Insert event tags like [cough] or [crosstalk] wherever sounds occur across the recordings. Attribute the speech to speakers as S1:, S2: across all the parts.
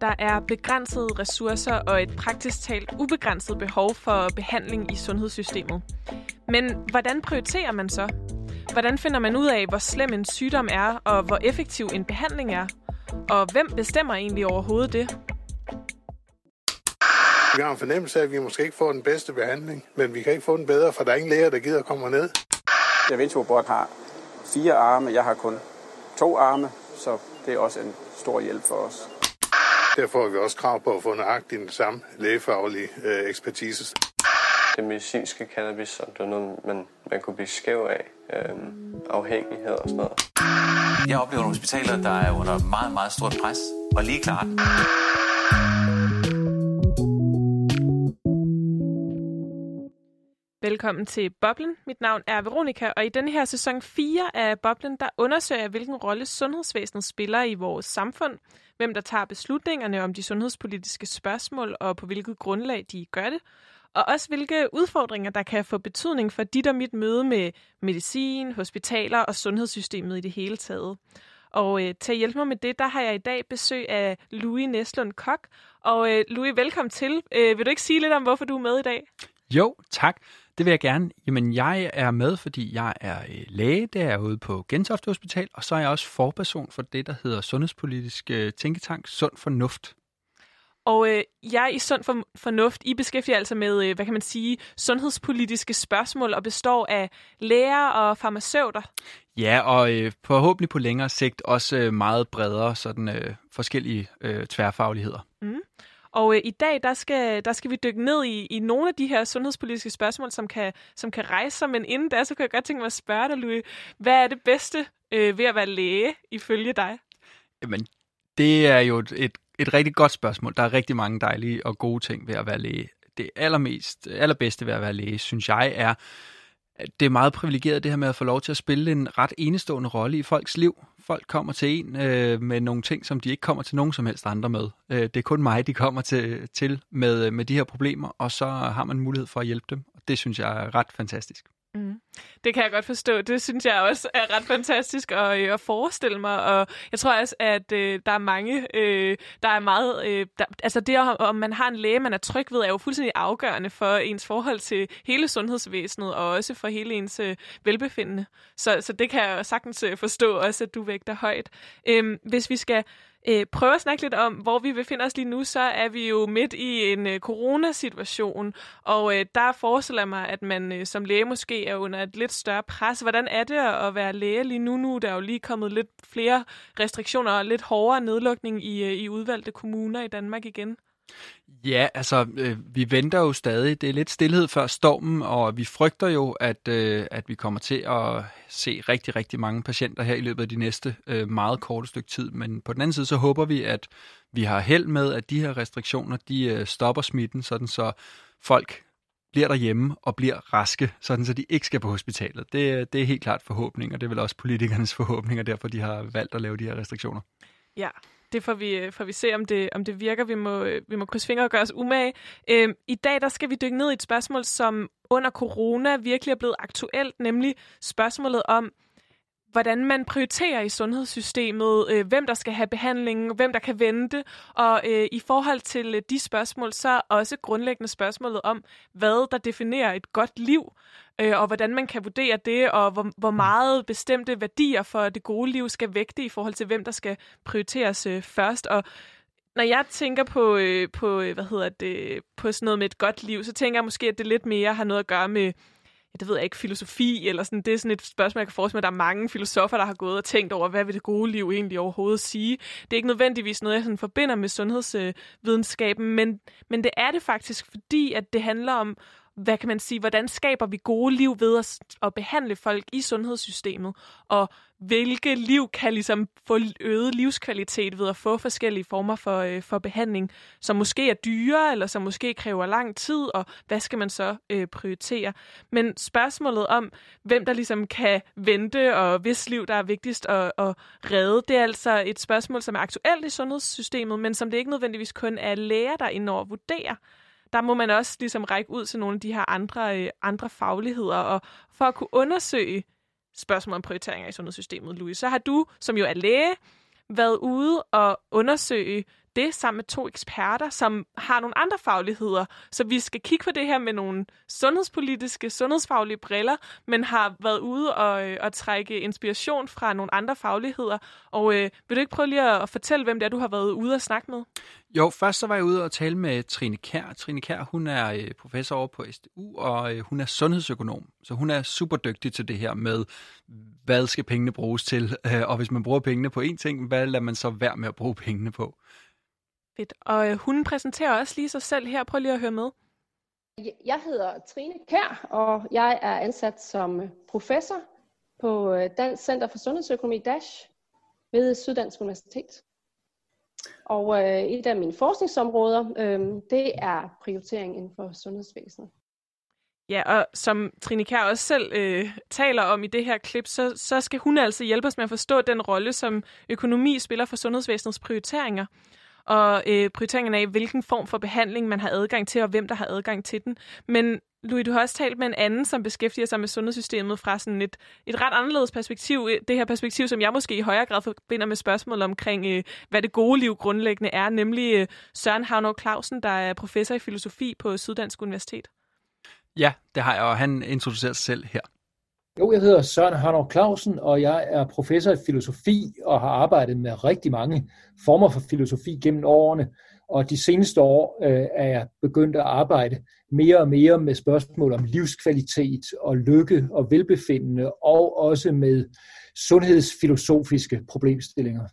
S1: Der er begrænsede ressourcer og et praktisk talt ubegrænset behov for behandling i sundhedssystemet. Men hvordan prioriterer man så? Hvordan finder man ud af, hvor slem en sygdom er, og hvor effektiv en behandling er? Og hvem bestemmer egentlig overhovedet det?
S2: Vi har en fornemmelse af, at vi måske ikke får den bedste behandling, men vi kan ikke få den bedre, for der er ingen læger, der gider at komme ned.
S3: Da Vinterborg har fire arme, jeg har kun to arme, så det er også en stor hjælp for os.
S2: Derfor har vi også krav på at få nøjagtigt den samme lægefaglige øh, ekspertise.
S4: Det medicinske cannabis, som det er noget, man, man kunne blive skæv af. Øh, afhængighed og sådan noget.
S5: Jeg oplever nogle hospitaler, der er under meget, meget stort pres, og lige klart.
S1: Velkommen til Boblen. Mit navn er Veronika, og i denne her sæson 4 af Boblen, der undersøger jeg, hvilken rolle sundhedsvæsenet spiller i vores samfund, hvem der tager beslutningerne om de sundhedspolitiske spørgsmål, og på hvilket grundlag de gør det, og også hvilke udfordringer, der kan få betydning for dit og mit møde med medicin, hospitaler og sundhedssystemet i det hele taget. Og øh, til at hjælpe mig med det, der har jeg i dag besøg af Louis Næslund Kok. Og øh, Louis, velkommen til. Øh, vil du ikke sige lidt om, hvorfor du er med i dag?
S6: Jo, tak. Det vil jeg gerne. Jamen, jeg er med, fordi jeg er øh, læge, der er ude på Gentofte Hospital, og så er jeg også forperson for det, der hedder Sundhedspolitisk øh, Tænketank Sund Fornuft.
S1: Og øh, jeg i Sund for, Fornuft, I beskæftiger altså med, øh, hvad kan man sige, sundhedspolitiske spørgsmål og består af læger og farmaceuter.
S6: Ja, og øh, forhåbentlig på længere sigt også øh, meget bredere sådan øh, forskellige øh, tværfagligheder.
S1: Mm. Og øh, i dag, der skal, der skal vi dykke ned i, i nogle af de her sundhedspolitiske spørgsmål, som kan, som kan rejse sig. Men inden da, så kan jeg godt tænke mig at spørge dig, Louis. Hvad er det bedste øh, ved at være læge, ifølge dig?
S6: Jamen, det er jo et, et, et rigtig godt spørgsmål. Der er rigtig mange dejlige og gode ting ved at være læge. Det allermest, allerbedste ved at være læge, synes jeg, er, det er meget privilegeret det her med at få lov til at spille en ret enestående rolle i folks liv. Folk kommer til en øh, med nogle ting, som de ikke kommer til nogen som helst andre med. Øh, det er kun mig, de kommer til, til med, øh, med de her problemer, og så har man mulighed for at hjælpe dem. Og det synes jeg er ret fantastisk.
S1: Mm. Det kan jeg godt forstå. Det synes jeg også er ret fantastisk at, øh, at forestille mig. Og jeg tror også, at øh, der er mange, øh, der er meget... Øh, der, altså det, om man har en læge, man er tryg ved, er jo fuldstændig afgørende for ens forhold til hele sundhedsvæsenet, og også for hele ens øh, velbefindende. Så, så det kan jeg sagtens øh, forstå også, at du vægter højt. Øh, hvis vi skal øh, prøve at snakke lidt om, hvor vi befinder os lige nu, så er vi jo midt i en øh, coronasituation, og øh, der forestiller mig, at man øh, som læge måske er under et lidt større pres. Hvordan er det at være læge lige nu? Nu der er jo lige kommet lidt flere restriktioner og lidt hårdere nedlukning i, øh, i udvalgte kommuner i Danmark igen.
S6: Ja, altså, øh, vi venter jo stadig. Det er lidt stillhed før stormen, og vi frygter jo, at, øh, at vi kommer til at se rigtig, rigtig mange patienter her i løbet af de næste øh, meget korte stykke tid. Men på den anden side, så håber vi, at vi har held med, at de her restriktioner, de øh, stopper smitten, sådan så folk bliver derhjemme og bliver raske, sådan så de ikke skal på hospitalet. Det, det er helt klart forhåbning, og det er vel også politikernes forhåbning, derfor de har valgt at lave de her restriktioner.
S1: Ja, det får vi, øh, får vi se, om det, om det virker. Vi må, øh, vi må krydse fingre og gøre os umage. Øhm, I dag der skal vi dykke ned i et spørgsmål, som under corona virkelig er blevet aktuelt, nemlig spørgsmålet om, hvordan man prioriterer i sundhedssystemet, øh, hvem der skal have behandlingen, hvem der kan vente, og øh, i forhold til øh, de spørgsmål, så også grundlæggende spørgsmålet om, hvad der definerer et godt liv, øh, og hvordan man kan vurdere det, og hvor, hvor meget bestemte værdier for det gode liv skal vægte i forhold til, hvem der skal prioriteres øh, først. Og når jeg tænker på, øh, på, øh, hvad hedder det, på sådan noget med et godt liv, så tænker jeg måske, at det lidt mere har noget at gøre med ja, det ved jeg ikke, filosofi, eller sådan, det er sådan et spørgsmål, jeg kan forestille mig, at der er mange filosofer, der har gået og tænkt over, hvad vil det gode liv egentlig overhovedet sige. Det er ikke nødvendigvis noget, jeg sådan forbinder med sundhedsvidenskaben, men, men det er det faktisk, fordi at det handler om hvad kan man sige, hvordan skaber vi gode liv ved at, at behandle folk i sundhedssystemet, og hvilke liv kan ligesom få øget livskvalitet ved at få forskellige former for, øh, for behandling, som måske er dyre, eller som måske kræver lang tid, og hvad skal man så øh, prioritere? Men spørgsmålet om, hvem der ligesom kan vente, og hvis liv der er vigtigst at, at redde, det er altså et spørgsmål, som er aktuelt i sundhedssystemet, men som det ikke nødvendigvis kun er læger, der indover vurderer der må man også ligesom række ud til nogle af de her andre, øh, andre fagligheder. Og for at kunne undersøge spørgsmål om prioriteringer i sundhedssystemet, Louis, så har du, som jo er læge, været ude og undersøge det sammen med to eksperter, som har nogle andre fagligheder. Så vi skal kigge på det her med nogle sundhedspolitiske, sundhedsfaglige briller, men har været ude og, øh, og trække inspiration fra nogle andre fagligheder. Og øh, vil du ikke prøve lige at fortælle, hvem det er, du har været ude og snakke med?
S6: Jo, først så var jeg ude og tale med Trine Kær. Trine Kær, hun er øh, professor over på SDU, og øh, hun er sundhedsøkonom. Så hun er super dygtig til det her med, hvad skal pengene bruges til? [laughs] Og hvis man bruger pengene på én ting, hvad lader man så være med at bruge pengene på?
S1: Fedt. Og hun præsenterer også lige sig selv her. Prøv lige at høre med.
S7: Jeg hedder Trine Kær, og jeg er ansat som professor på Dansk Center for Sundhedsøkonomi DASH ved Syddansk Universitet. Og øh, et af mine forskningsområder, øh, det er prioritering inden for sundhedsvæsenet.
S1: Ja, og som Trine Kjær også selv øh, taler om i det her klip, så, så skal hun altså hjælpe os med at forstå den rolle, som økonomi spiller for sundhedsvæsenets prioriteringer. Og øh, prioriteringen af, hvilken form for behandling man har adgang til, og hvem der har adgang til den. Men Louis, du har også talt med en anden, som beskæftiger sig med sundhedssystemet fra sådan et, et ret anderledes perspektiv. Øh, det her perspektiv, som jeg måske i højere grad forbinder med spørgsmål omkring, øh, hvad det gode liv grundlæggende er, nemlig øh, Søren Havnor Clausen, der er professor i filosofi på Syddansk Universitet.
S6: Ja, det har jeg, og han introducerer sig selv her.
S8: Jo, jeg hedder Søren Hanov Clausen, og jeg er professor i filosofi og har arbejdet med rigtig mange former for filosofi gennem årene. Og de seneste år øh, er jeg begyndt at arbejde mere og mere med spørgsmål om livskvalitet og lykke og velbefindende, og også med sundhedsfilosofiske problemstillinger.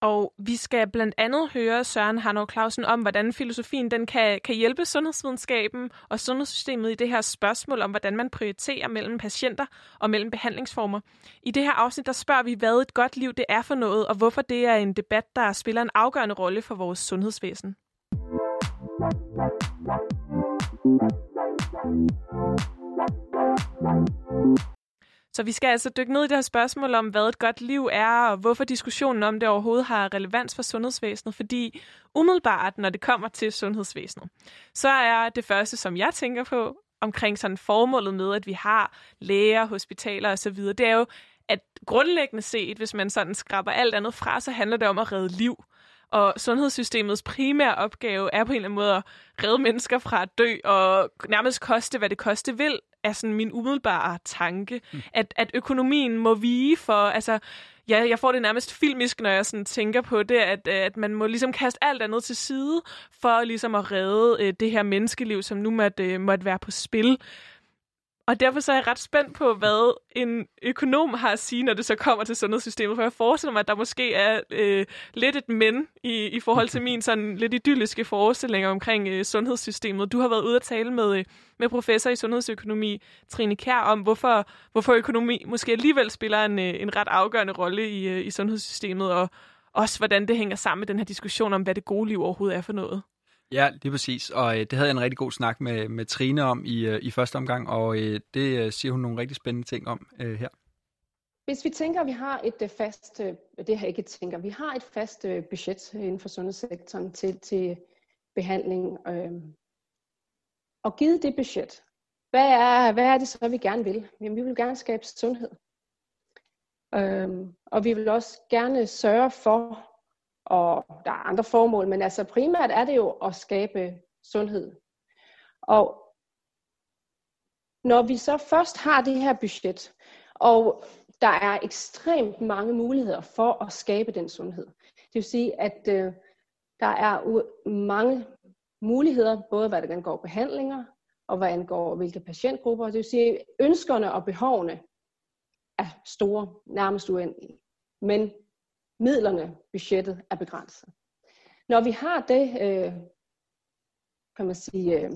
S1: Og vi skal blandt andet høre Søren Hanno Clausen om, hvordan filosofien den kan, kan hjælpe sundhedsvidenskaben og sundhedssystemet i det her spørgsmål om, hvordan man prioriterer mellem patienter og mellem behandlingsformer. I det her afsnit, der spørger vi, hvad et godt liv det er for noget, og hvorfor det er en debat, der spiller en afgørende rolle for vores sundhedsvæsen. Så vi skal altså dykke ned i det her spørgsmål om, hvad et godt liv er, og hvorfor diskussionen om det overhovedet har relevans for sundhedsvæsenet. Fordi umiddelbart, når det kommer til sundhedsvæsenet, så er det første, som jeg tænker på, omkring sådan formålet med, at vi har læger, hospitaler osv., det er jo, at grundlæggende set, hvis man sådan skraber alt andet fra, så handler det om at redde liv. Og sundhedssystemets primære opgave er på en eller anden måde at redde mennesker fra at dø, og nærmest koste, hvad det koste vil, er sådan min umiddelbare tanke. Mm. At, at økonomien må vige for, altså, ja, jeg får det nærmest filmisk, når jeg sådan tænker på det, at, at man må ligesom kaste alt andet til side, for ligesom at redde øh, det her menneskeliv, som nu måtte, øh, måtte være på spil. Og derfor så er jeg ret spændt på, hvad en økonom har at sige, når det så kommer til sundhedssystemet. For jeg forestiller mig, at der måske er øh, lidt et men i, i forhold til min sådan lidt idylliske forestillinger omkring øh, sundhedssystemet. Du har været ude at tale med, øh, med professor i sundhedsøkonomi, Trine Kær, om hvorfor, hvorfor økonomi måske alligevel spiller en, øh, en ret afgørende rolle i, øh, i sundhedssystemet, og også hvordan det hænger sammen med den her diskussion om, hvad det gode liv overhovedet er for noget.
S6: Ja, lige præcis. Og øh, det havde jeg en rigtig god snak med, med Trine om i, øh, i første omgang, og øh, det øh, siger hun nogle rigtig spændende ting om øh, her.
S7: Hvis vi tænker, at vi har et øh, fast, øh, det har jeg ikke tænker, vi har et fast øh, budget inden for sundhedssektoren til, til behandling, øh, og givet det budget, hvad er, hvad er det så, vi gerne vil? Jamen, vi vil gerne skabe sundhed. Øh, og vi vil også gerne sørge for, og der er andre formål, men altså primært er det jo at skabe sundhed. Og når vi så først har det her budget, og der er ekstremt mange muligheder for at skabe den sundhed. Det vil sige, at øh, der er mange muligheder, både hvad det angår behandlinger, og hvad angår hvilke patientgrupper. Det vil sige, at ønskerne og behovene er store, nærmest uendelige. Men midlerne, budgettet er begrænset. Når vi har det, øh, kan man sige, øh,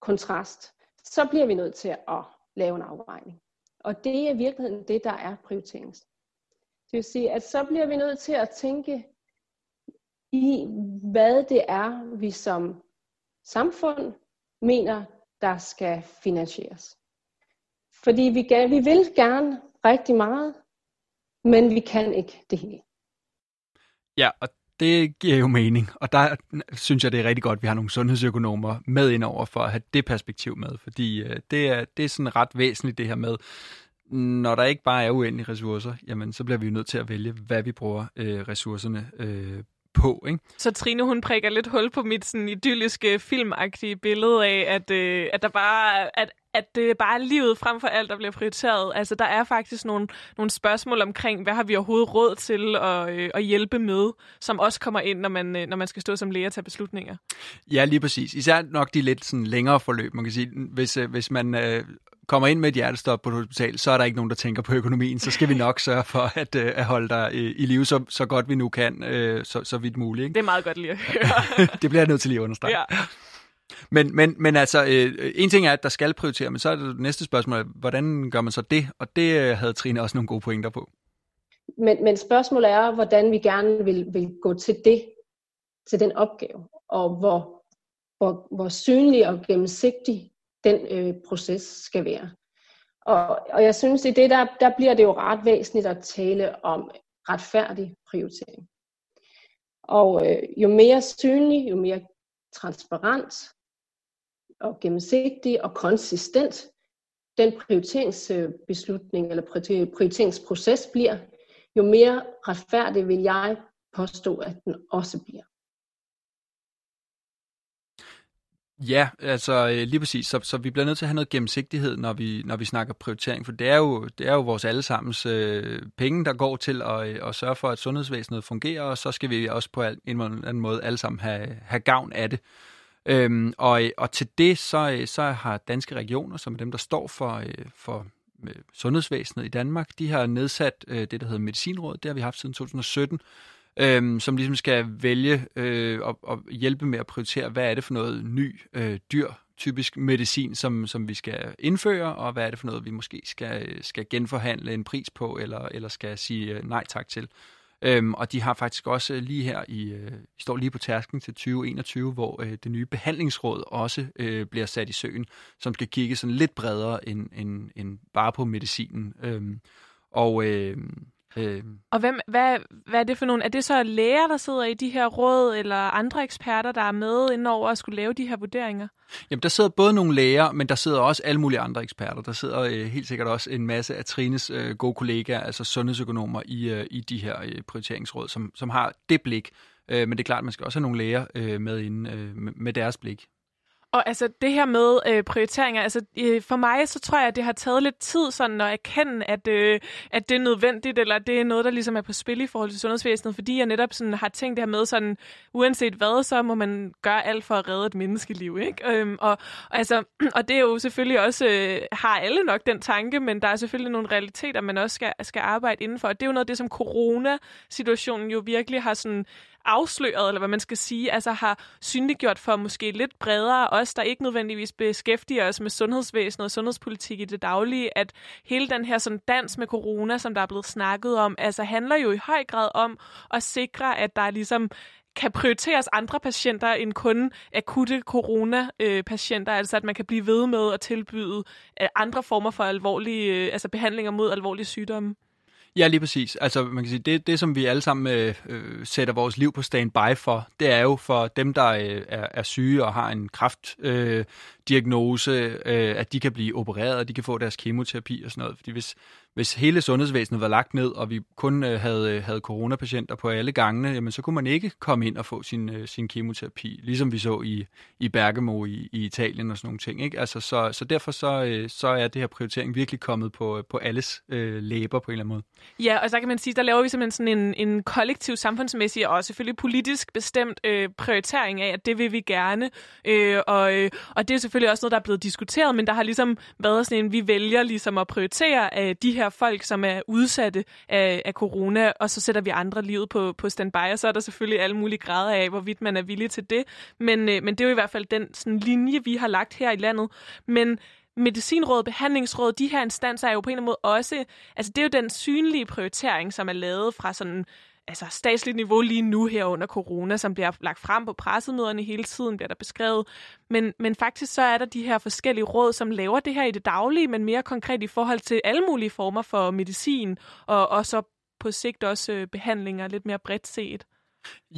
S7: kontrast, så bliver vi nødt til at lave en afvejning. Og det er i virkeligheden det, der er prioriterings. Det vil sige, at så bliver vi nødt til at tænke i, hvad det er, vi som samfund mener, der skal finansieres. Fordi vi, vi vil gerne rigtig meget, men vi kan ikke det hele.
S6: Ja, og det giver jo mening, og der synes jeg, det er rigtig godt, at vi har nogle sundhedsøkonomer med indover for at have det perspektiv med, fordi øh, det, er, det er sådan ret væsentligt det her med, når der ikke bare er uendelige ressourcer, jamen så bliver vi jo nødt til at vælge, hvad vi bruger øh, ressourcerne øh, på. på. Ikke?
S1: Så Trine, hun prikker lidt hul på mit sådan idylliske filmagtige billede af, at, øh, at der bare at, at det er bare livet frem for alt, der bliver prioriteret. Altså, der er faktisk nogle, nogle spørgsmål omkring, hvad har vi overhovedet råd til at, øh, at hjælpe med, som også kommer ind, når man, øh, når man skal stå som læge og tage beslutninger.
S6: Ja, lige præcis. Især nok de lidt sådan længere forløb, man kan sige. Hvis, øh, hvis man øh, kommer ind med et hjertestop på et hospital, så er der ikke nogen, der tænker på økonomien. Så skal vi nok sørge for at, øh, at holde dig øh, i live så, så godt vi nu kan, øh, så, så vidt muligt. Ikke?
S1: Det er meget godt lige at [laughs] høre.
S6: det bliver jeg nødt til lige at understrege.
S1: Ja.
S6: Men, men, men altså, øh, en ting er, at der skal prioritere, men så er det det næste spørgsmål, hvordan gør man så det? Og det øh, havde Trine også nogle gode pointer på.
S7: Men, men spørgsmålet er, hvordan vi gerne vil, vil gå til det, til den opgave, og hvor, hvor, hvor synlig og gennemsigtig den øh, proces skal være. Og, og jeg synes, i det der, der bliver det jo ret væsentligt at tale om retfærdig prioritering. Og øh, jo mere synlig, jo mere transparent og gennemsigtig og konsistent den prioriteringsbeslutning eller prioriteringsproces bliver, jo mere retfærdig vil jeg påstå, at den også bliver.
S6: Ja, altså øh, lige præcis. Så, så vi bliver nødt til at have noget gennemsigtighed, når vi, når vi snakker prioritering, for det er jo, det er jo vores allesammens øh, penge, der går til at, øh, at sørge for, at sundhedsvæsenet fungerer, og så skal vi også på en eller anden måde alle sammen have, have gavn af det. Øhm, og, og til det, så, øh, så har danske regioner, som er dem, der står for, for sundhedsvæsenet i Danmark, de har nedsat det, der hedder Medicinrådet. Det har vi haft siden 2017 øhm, som ligesom skal vælge øh, og, og hjælpe med at prioritere, hvad er det for noget ny, øh, dyr, typisk medicin, som, som vi skal indføre, og hvad er det for noget, vi måske skal, skal genforhandle en pris på, eller, eller skal sige øh, nej tak til. Øhm, og de har faktisk også lige her i, øh, står lige på tærsken til 2021, hvor øh, det nye behandlingsråd også øh, bliver sat i søen, som skal kigge sådan lidt bredere end, end, end bare på medicinen. Øhm, og øh,
S1: Øh. Og hvem, hvad, hvad er det for nogle? Er det så læger, der sidder i de her råd, eller andre eksperter, der er med indover at skulle lave de her vurderinger?
S6: Jamen, der sidder både nogle læger, men der sidder også alle mulige andre eksperter. Der sidder øh, helt sikkert også en masse af Trines øh, gode kollegaer, altså sundhedsøkonomer i, øh, i de her øh, prioriteringsråd, som, som har det blik. Øh, men det er klart, at man skal også have nogle læger øh, med, inde, øh, med deres blik.
S1: Og altså det her med øh, prioriteringer, altså øh, for mig så tror jeg, at det har taget lidt tid sådan at erkende, at, øh, at det er nødvendigt, eller det er noget, der ligesom er på spil i forhold til sundhedsvæsenet, fordi jeg netop sådan har tænkt det her med sådan, uanset hvad, så må man gøre alt for at redde et menneskeliv, ikke? Øhm, og, og, altså, [clears throat] og det er jo selvfølgelig også, øh, har alle nok den tanke, men der er selvfølgelig nogle realiteter, man også skal, skal arbejde indenfor, og det er jo noget af det, som corona-situationen jo virkelig har sådan afsløret, eller hvad man skal sige, altså har synliggjort for måske lidt bredere os, der ikke nødvendigvis beskæftiger os med sundhedsvæsenet og sundhedspolitik i det daglige, at hele den her sådan dans med corona, som der er blevet snakket om, altså handler jo i høj grad om at sikre, at der ligesom kan prioriteres andre patienter end kun akutte corona-patienter, altså at man kan blive ved med at tilbyde øh, andre former for alvorlige, øh, altså behandlinger mod alvorlige sygdomme.
S6: Ja, lige præcis. Altså, man kan sige, det, det som vi alle sammen øh, øh, sætter vores liv på standby for, det er jo for dem, der øh, er, er syge og har en kraftdiagnose, øh, øh, at de kan blive opereret, og de kan få deres kemoterapi og sådan noget. Fordi hvis, hvis hele sundhedsvæsenet var lagt ned, og vi kun øh, havde, øh, havde coronapatienter på alle gangene, jamen så kunne man ikke komme ind og få sin, øh, sin kemoterapi, ligesom vi så i, i Bergamo i, i Italien og sådan nogle ting. Ikke? Altså, så, så derfor så, øh, så er det her prioritering virkelig kommet på, øh, på alles øh, læber på en eller anden måde.
S1: Ja, og så kan man sige, der laver vi simpelthen sådan en, en kollektiv samfundsmæssig og selvfølgelig politisk bestemt øh, prioritering af, at det vil vi gerne. Øh, og, øh, og det er selvfølgelig også noget, der er blevet diskuteret, men der har ligesom været sådan en, vi vælger ligesom at prioritere øh, de her her folk, som er udsatte af, af corona, og så sætter vi andre livet på, på standby, og så er der selvfølgelig alle mulige grader af, hvorvidt man er villig til det. Men, øh, men det er jo i hvert fald den sådan, linje, vi har lagt her i landet. Men Medicinråd, Behandlingsråd, de her instanser er jo på en eller anden måde også, altså det er jo den synlige prioritering, som er lavet fra sådan altså statsligt niveau lige nu her under corona, som bliver lagt frem på pressemøderne hele tiden, bliver der beskrevet. Men, men faktisk så er der de her forskellige råd, som laver det her i det daglige, men mere konkret i forhold til alle mulige former for medicin, og, og så på sigt også øh, behandlinger lidt mere bredt set.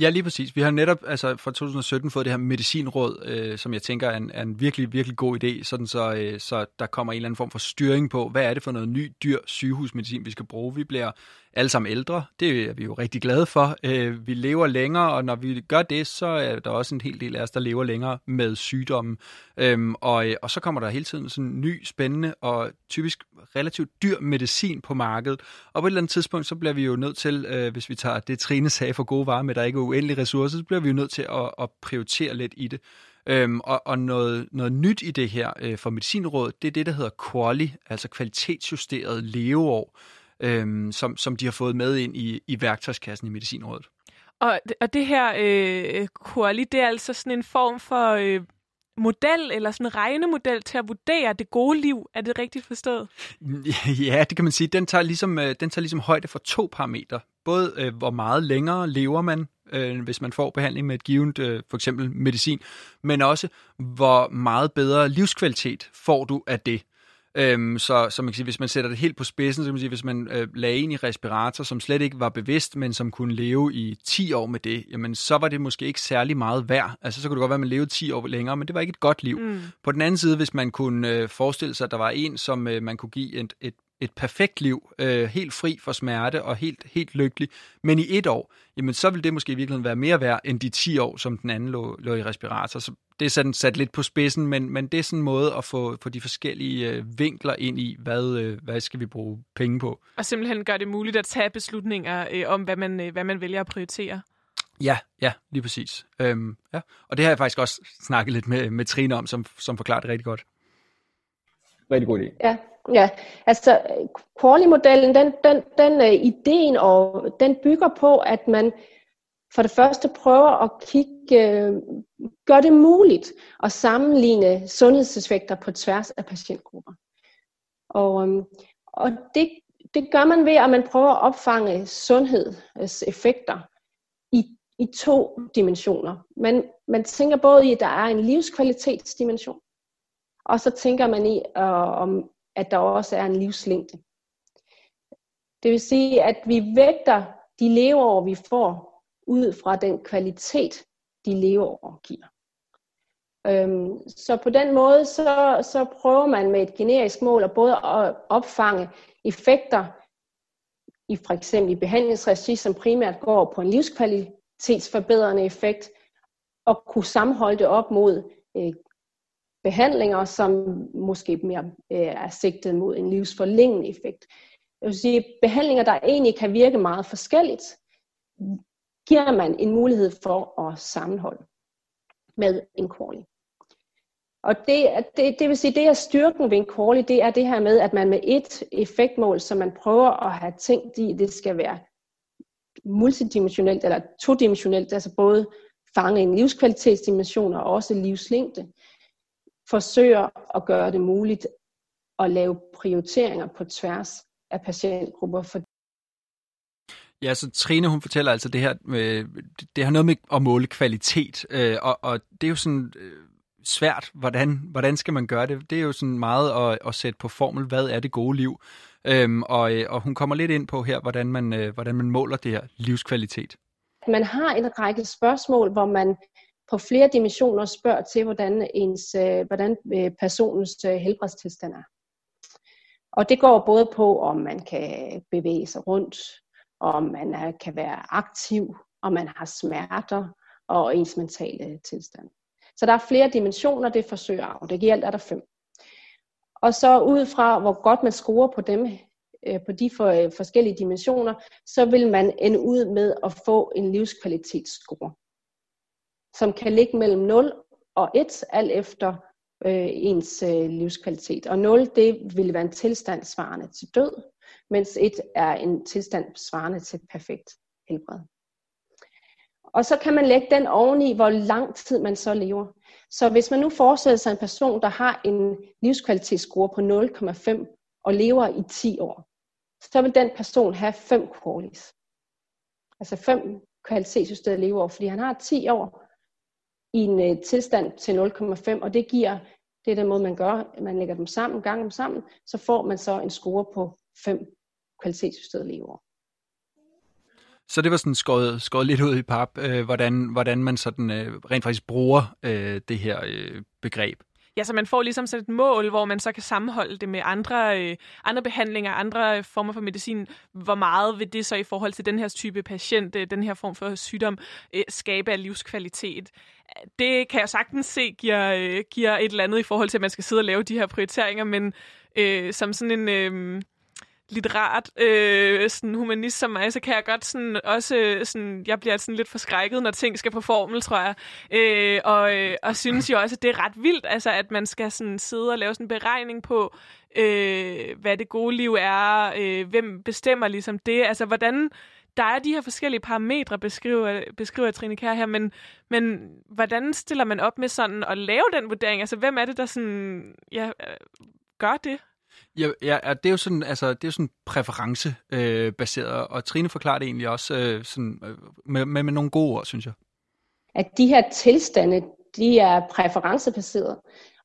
S6: Ja, lige præcis. Vi har netop altså, fra 2017 fået det her medicinråd, øh, som jeg tænker er en, er en virkelig, virkelig god idé, sådan så, øh, så der kommer en eller anden form for styring på, hvad er det for noget ny, dyr sygehusmedicin, vi skal bruge. Vi bliver alle sammen ældre. Det er vi jo rigtig glade for. Øh, vi lever længere, og når vi gør det, så er der også en hel del af os, der lever længere med sygdommen. Øhm, og, øh, og så kommer der hele tiden sådan ny, spændende og typisk relativt dyr medicin på markedet. Og på et eller andet tidspunkt, så bliver vi jo nødt til, øh, hvis vi tager det Trine sagde for gode varer med, der ikke er uendelige ressourcer, så bliver vi jo nødt til at, at prioritere lidt i det. Øhm, og og noget, noget nyt i det her øh, for Medicinrådet, det er det, der hedder QALY, altså kvalitetsjusteret leveår øhm, som, som de har fået med ind i, i værktøjskassen i Medicinrådet.
S1: Og, og det her øh, Quali, det er altså sådan en form for øh, model eller sådan en regnemodel til at vurdere det gode liv. Er det rigtigt forstået? [laughs]
S6: Ja, det kan man sige. Den tager ligesom, øh, den tager ligesom højde for to parametre. Både øh, hvor meget længere lever man, øh, hvis man får behandling med et givet, øh, for eksempel medicin, men også hvor meget bedre livskvalitet får du af det. Øhm, så, så man kan sige, hvis man sætter det helt på spidsen, så kan man sige, hvis man øh, lagde en i respirator, som slet ikke var bevidst, men som kunne leve i 10 år med det, jamen så var det måske ikke særlig meget værd. Altså så kunne det godt være, at man levede 10 år længere, men det var ikke et godt liv. Mm. På den anden side, hvis man kunne øh, forestille sig, at der var en, som øh, man kunne give et, et et perfekt liv, øh, helt fri for smerte og helt, helt lykkelig, men i et år, jamen så vil det måske i virkeligheden være mere værd end de 10 år, som den anden lå, lå i respirator. Så det er sådan sat lidt på spidsen, men, men det er sådan en måde at få, få de forskellige øh, vinkler ind i, hvad, øh, hvad skal vi bruge penge på.
S1: Og simpelthen gør det muligt at tage beslutninger øh, om, hvad man, øh, hvad man vælger at prioritere.
S6: Ja, ja, lige præcis. Øhm, ja. Og det har jeg faktisk også snakket lidt med, med Trine om, som, som forklarer det rigtig godt.
S8: Rigtig god idé.
S7: Ja, ja. altså Quali-modellen, den, den, den uh, ideen og den bygger på, at man for det første prøver at kigge, uh, gør det muligt at sammenligne sundhedseffekter på tværs af patientgrupper. Og, um, og det, det gør man ved, at man prøver at opfange sundhedseffekter i, i to dimensioner. Man, man tænker både i, at der er en livskvalitetsdimension, og så tænker man i, øh, om, at der også er en livslængde. Det vil sige, at vi vægter de leveår, vi får, ud fra den kvalitet, de leveår giver. Øhm, så på den måde, så, så prøver man med et generisk mål at både at opfange effekter, i for eksempel i behandlingsregi, som primært går på en livskvalitetsforbedrende effekt, og kunne sammenholde det op mod øh, behandlinger, som måske mere øh, er sigtet mod en livsforlængende effekt. Jeg vil sige, behandlinger, der egentlig kan virke meget forskelligt, giver man en mulighed for at sammenholde med en quality. Og det, det, det vil sige, det er styrken ved en quality, det er det her med, at man med et effektmål, som man prøver at have tænkt i, det skal være multidimensionelt eller todimensionelt, altså både fange en livskvalitetsdimension og også livslængde, forsøger at gøre det muligt at lave prioriteringer på tværs af patientgrupper. For
S6: Ja, så Trine hun fortæller altså det her, med, det har noget med at måle kvalitet, øh, og, og det er jo sådan øh, svært, hvordan, hvordan skal man gøre det? Det er jo sådan meget at, at sætte på formel, hvad er det gode liv? Øhm, og, øh, og hun kommer lidt ind på her, hvordan man, øh, hvordan man måler det her livskvalitet.
S7: Man har en række spørgsmål, hvor man på flere dimensioner spørger til, hvordan, ens, øh, hvordan øh, personens øh, helbredstilstand er. Og det går både på, om man kan bevæge sig rundt, om man kan være aktiv, om man har smerter og ens mentale tilstand. Så der er flere dimensioner, det forsøger af. Det giver alt er der fem. Og så ud fra, hvor godt man scorer på dem, på de forskellige dimensioner, så vil man ende ud med at få en livskvalitetsscore som kan ligge mellem 0 og 1, alt efter øh, ens øh, livskvalitet. Og 0, det vil være en tilstand svarende til død, mens 1 er en tilstand svarende til perfekt helbred. Og så kan man lægge den oveni, hvor lang tid man så lever. Så hvis man nu forestiller sig en person, der har en livskvalitetsscore på 0,5 og lever i 10 år, så vil den person have 5 qualities. Altså 5 kvalitetsjusterede leveår, fordi han har 10 år, i en øh, tilstand til 0,5, og det giver, det er den måde, man gør, man lægger dem sammen, gang dem sammen, så får man så en score på 5 kvalitetsjusterede leveår.
S6: Så det var sådan skåret, skåret lidt ud i pap, øh, hvordan, hvordan man sådan øh, rent faktisk bruger øh, det her øh, begreb.
S1: Ja, så man får ligesom sådan et mål, hvor man så kan sammenholde det med andre, øh, andre behandlinger, andre former for medicin. Hvor meget vil det så i forhold til den her type patient, øh, den her form for sygdom, øh, skabe af livskvalitet? Det kan jeg sagtens se giver, øh, giver et eller andet i forhold til, at man skal sidde og lave de her prioriteringer, men øh, som sådan en... Øh, litterat øh, sådan humanist som mig, så kan jeg godt sådan også, øh, sådan, jeg bliver sådan lidt forskrækket, når ting skal på formel, tror jeg. Øh, og, øh, og synes jo også, at det er ret vildt, altså, at man skal sådan sidde og lave sådan en beregning på, øh, hvad det gode liv er, øh, hvem bestemmer ligesom det, altså hvordan, der er de her forskellige parametre, beskriver, beskriver Trine Kær her, men, men hvordan stiller man op med sådan at lave den vurdering? Altså, hvem er det, der sådan, ja, gør det?
S6: Ja, ja, det er jo sådan, altså, det er jo sådan præferencebaseret, øh, og Trine forklarer det egentlig også øh, sådan, øh, med, med, med nogle gode ord, synes jeg.
S7: At de her tilstande, de er præferencebaseret,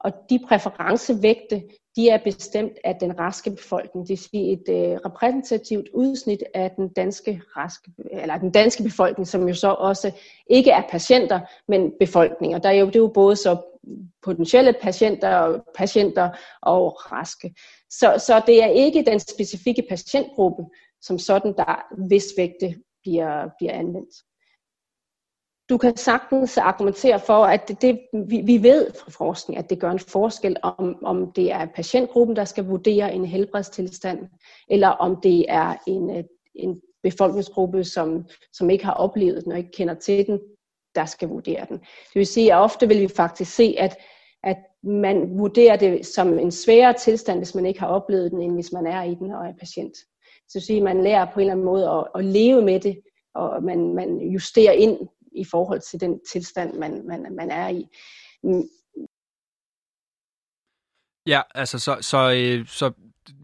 S7: og de præferencevægte, de er bestemt af den raske befolkning. Det vil sige et øh, repræsentativt udsnit af den danske raske, eller den danske befolkning, som jo så også ikke er patienter, men befolkning. Og Der er jo, det er jo både så potentielle patienter og patienter og raske. Så, så det er ikke den specifikke patientgruppe som sådan, der hvis vægte bliver, bliver anvendt. Du kan sagtens argumentere for, at det, det, vi, vi ved fra forskning, at det gør en forskel, om, om det er patientgruppen, der skal vurdere en helbredstilstand, eller om det er en, øh, en befolkningsgruppe, som, som ikke har oplevet den og ikke kender til den, der skal vurdere den. Det vil sige, at ofte vil vi faktisk se, at, at man vurderer det som en sværere tilstand, hvis man ikke har oplevet den, end hvis man er i den og er patient. Så det vil sige, at man lærer på en eller anden måde at, at leve med det, og man, man justerer ind i forhold til den tilstand, man, man, man er i. Mm.
S6: Ja, altså så, så, øh, så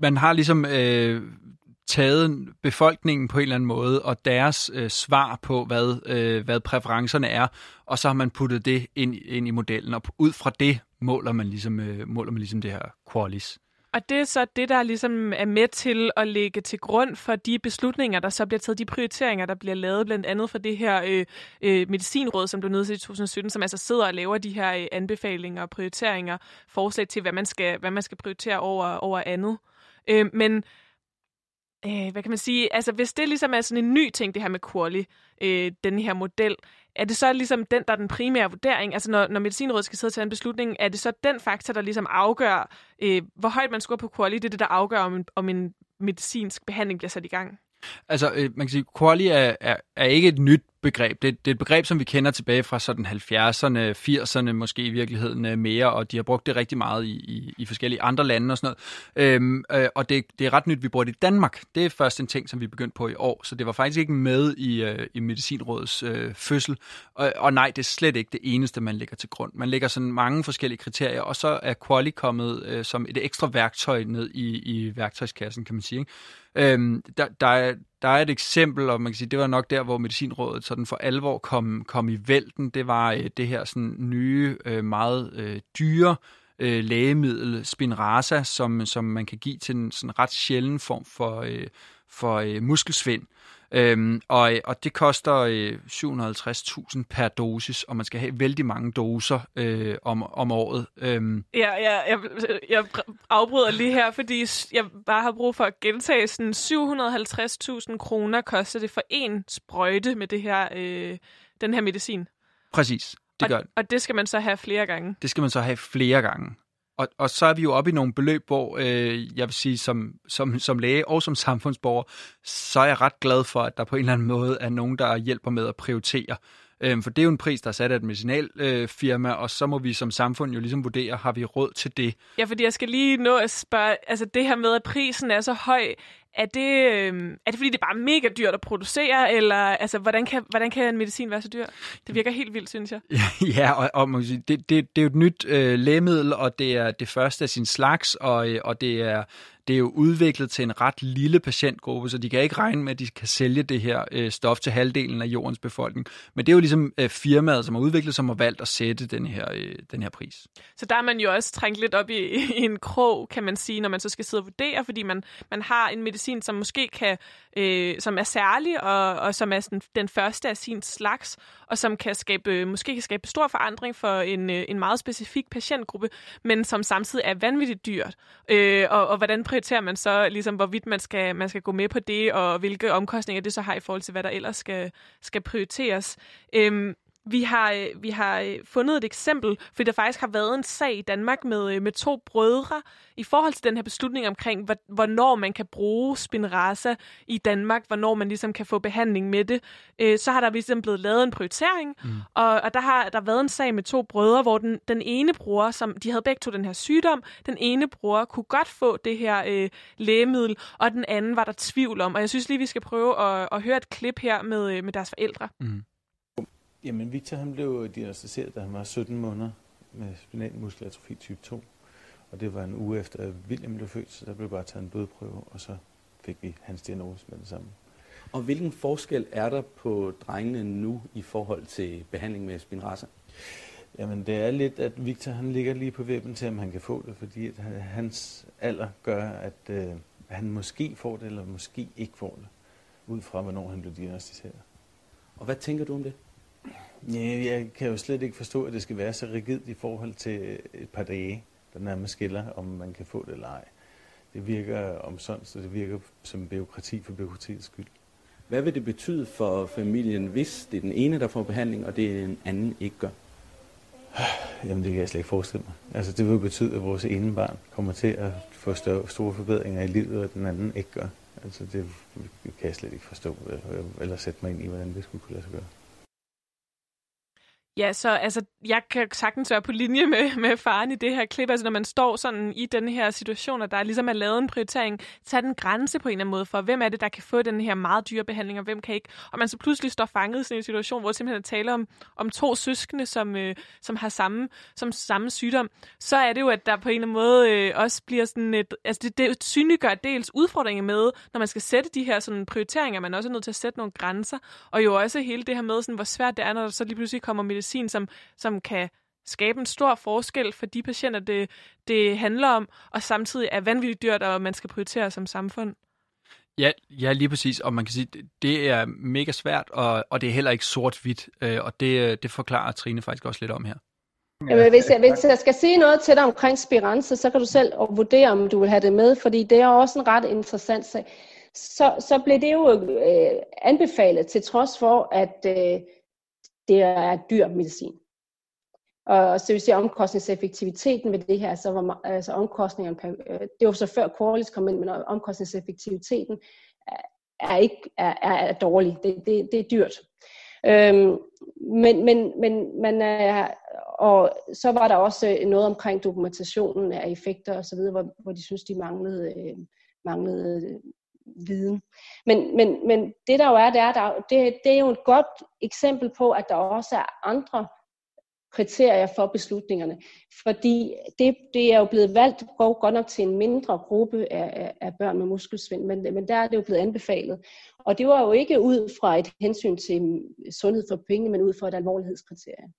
S6: man har ligesom øh, taget befolkningen på en eller anden måde, og deres øh, svar på, hvad, øh, hvad præferencerne er, og så har man puttet det ind, ind i modellen, og ud fra det måler man ligesom, øh, måler man ligesom det her qualis.
S1: Og det er så det, der ligesom er med til at lægge til grund for de beslutninger, der så bliver taget, de prioriteringer, der bliver lavet, blandt andet for det her øh, øh, medicinråd, som blev nedsat i 2017, som altså sidder og laver de her øh, anbefalinger og prioriteringer, forslag til, hvad man skal, hvad man skal prioritere over, over andet. Øh, men øh, hvad kan man sige, altså hvis det ligesom er sådan en ny ting, det her med Quali, øh, den her model, er det så ligesom den, der er den primære vurdering? Altså når, når Medicinrådet skal sidde til en beslutning, er det så den faktor, der ligesom afgør, øh, hvor højt man scorer på Quali, det er det, der afgør, om en, om en medicinsk behandling bliver sat i gang?
S6: Altså, øh, man kan sige, quali er, er, er ikke et nyt begreb. Det, det er et begreb, som vi kender tilbage fra sådan 70'erne, 80'erne måske i virkeligheden øh, mere, og de har brugt det rigtig meget i, i, i forskellige andre lande og sådan noget. Øhm, øh, og det, det er ret nyt, vi bruger det i Danmark. Det er først en ting, som vi begyndte på i år, så det var faktisk ikke med i, øh, i Medicinrådets øh, fødsel. Og, og nej, det er slet ikke det eneste, man lægger til grund. Man lægger sådan mange forskellige kriterier, og så er quali kommet øh, som et ekstra værktøj ned i, i værktøjskassen, kan man sige. Ikke? Øhm, der, der, er, der er et eksempel, og man kan sige, det var nok der, hvor Medicinrådet sådan for alvor kom, kom i vælten. Det var øh, det her sådan nye, øh, meget øh, dyre øh, lægemiddel, Spinraza, som, som man kan give til en sådan ret sjælden form for, øh, for øh, muskelsvind. Øhm, og, og det koster øh, 750.000 per dosis, og man skal have vældig mange doser øh, om, om året. Øhm.
S1: Ja, ja jeg, jeg afbryder lige her, fordi jeg bare har brug for at gentage sådan 750.000 kroner koster det for en sprøjte med det her, øh, den her medicin.
S6: Præcis, det
S1: og,
S6: gør det.
S1: Og det skal man så have flere gange.
S6: Det skal man så have flere gange. Og, og så er vi jo oppe i nogle beløb, hvor øh, jeg vil sige, som, som, som læge og som samfundsborger, så er jeg ret glad for, at der på en eller anden måde er nogen, der hjælper med at prioritere. Øh, for det er jo en pris, der er sat af et medicinalfirma, øh, og så må vi som samfund jo ligesom vurdere, har vi råd til det?
S1: Ja, fordi jeg skal lige nå at spørge, altså det her med, at prisen er så høj, er det, øh, er det fordi, det er bare mega dyrt at producere, eller altså, hvordan kan, hvordan kan en medicin være så dyr? Det virker helt vildt, synes jeg. [laughs]
S6: ja, og, og man sige, det, det, det er jo et nyt øh, lægemiddel, og det er det første af sin slags, og, øh, og det er det er jo udviklet til en ret lille patientgruppe, så de kan ikke regne med, at de kan sælge det her øh, stof til halvdelen af jordens befolkning. Men det er jo ligesom øh, firmaet, som har udviklet, som har valgt at sætte den her, øh, den her pris.
S1: Så der er man jo også trængt lidt op i, i en krog, kan man sige, når man så skal sidde og vurdere, fordi man, man har en medicin, som måske kan, øh, som er særlig, og, og som er sådan, den første af sin slags, og som kan skabe, øh, måske kan skabe stor forandring for en, øh, en meget specifik patientgruppe, men som samtidig er vanvittigt dyrt. Øh, og, og hvordan prioriterer man så, ligesom, hvorvidt man skal, man skal gå med på det, og hvilke omkostninger det så har i forhold til, hvad der ellers skal, skal prioriteres. Øhm, vi har, øh, vi har øh, fundet et eksempel, fordi der faktisk har været en sag i Danmark med, øh, med to brødre i forhold til den her beslutning omkring, hvornår man kan bruge Spinraza i Danmark, hvornår man ligesom kan få behandling med det. Så har der ligesom blevet lavet en prioritering, mm. og, og der har der været en sag med to brødre, hvor den, den ene bror, som de havde begge to den her sygdom, den ene bror kunne godt få det her øh, lægemiddel, og den anden var der tvivl om. Og jeg synes lige, vi skal prøve at, at høre et klip her med, med deres forældre. Mm.
S9: Jamen, Victor han blev diagnostiseret, da han var 17 måneder med spinal muskelatrofi type 2. Og det var en uge efter, at William blev født, så der blev bare taget en blodprøve, og så fik vi hans diagnose med det samme.
S10: Og hvilken forskel er der på drengene nu i forhold til behandling med Spinraza?
S9: Jamen det er lidt, at Victor han ligger lige på vippen til, om han kan få det, fordi at hans alder gør, at øh, han måske får det, eller måske ikke får det, ud fra hvornår han blev diagnostiseret.
S10: Og hvad tænker du om det?
S9: Ja, jeg kan jo slet ikke forstå, at det skal være så rigidt i forhold til et par dage, der nærmest skiller, om man kan få det eller ej. Det virker om sådan, så det virker som byråkrati for byråkratiets skyld.
S10: Hvad vil det betyde for familien, hvis det er den ene, der får behandling, og det er en anden ikke gør?
S9: Jamen det kan jeg slet ikke forestille mig. Altså det vil betyde, at vores ene barn kommer til at få større, store forbedringer i livet, og den anden ikke gør. Altså det kan jeg slet ikke forstå, eller sætte mig ind i, hvordan det skulle kunne lade sig gøre.
S1: Ja, så altså, jeg kan sagtens være på linje med, med faren i det her klip. Altså, når man står sådan i den her situation, og der ligesom er lavet en prioritering, så er den grænse på en eller anden måde for, hvem er det, der kan få den her meget dyre behandling, og hvem kan ikke. Og man så pludselig står fanget i sådan en situation, hvor simpelthen taler om, om to søskende, som, øh, som har samme, som samme sygdom. Så er det jo, at der på en eller anden måde øh, også bliver sådan et... Altså, det, det synliggør dels udfordringer med, når man skal sætte de her sådan, prioriteringer, man er også nødt til at sætte nogle grænser. Og jo også hele det her med, sådan, hvor svært det er, når der så lige pludselig kommer medicin medicin, som, som kan skabe en stor forskel for de patienter, det, det handler om, og samtidig er vanvittigt dyrt, og man skal prioritere som samfund.
S6: Ja, ja, lige præcis. Og man kan sige, det er mega svært, og, og det er heller ikke sort-hvidt. Øh, og det, det forklarer Trine faktisk også lidt om her.
S7: Jamen, hvis, jeg, hvis jeg skal sige noget til dig omkring Spirance, så kan du selv vurdere, om du vil have det med, fordi det er også en ret interessant sag. Så, så blev det jo øh, anbefalet, til trods for, at øh, det er dyr medicin. Og så vil sige, omkostningseffektiviteten ved det her, så var altså omkostningerne, per, øh, det var så før Corliss kom ind, men omkostningseffektiviteten er, ikke, er, er, er dårlig. Det, det, det er dyrt. Øhm, men, men, men man er, og så var der også øh, noget omkring dokumentationen af effekter osv., hvor, hvor de synes, de manglede, øh, manglede viden. Men, men, men det der jo er, det er, der, det, det er jo et godt eksempel på, at der også er andre kriterier for beslutningerne. Fordi det, det er jo blevet valgt går godt nok til en mindre gruppe af, af børn med muskelsvind, men, men der er det jo blevet anbefalet. Og det var jo ikke ud fra et hensyn til sundhed for penge, men ud fra et alvorlighedskriterie.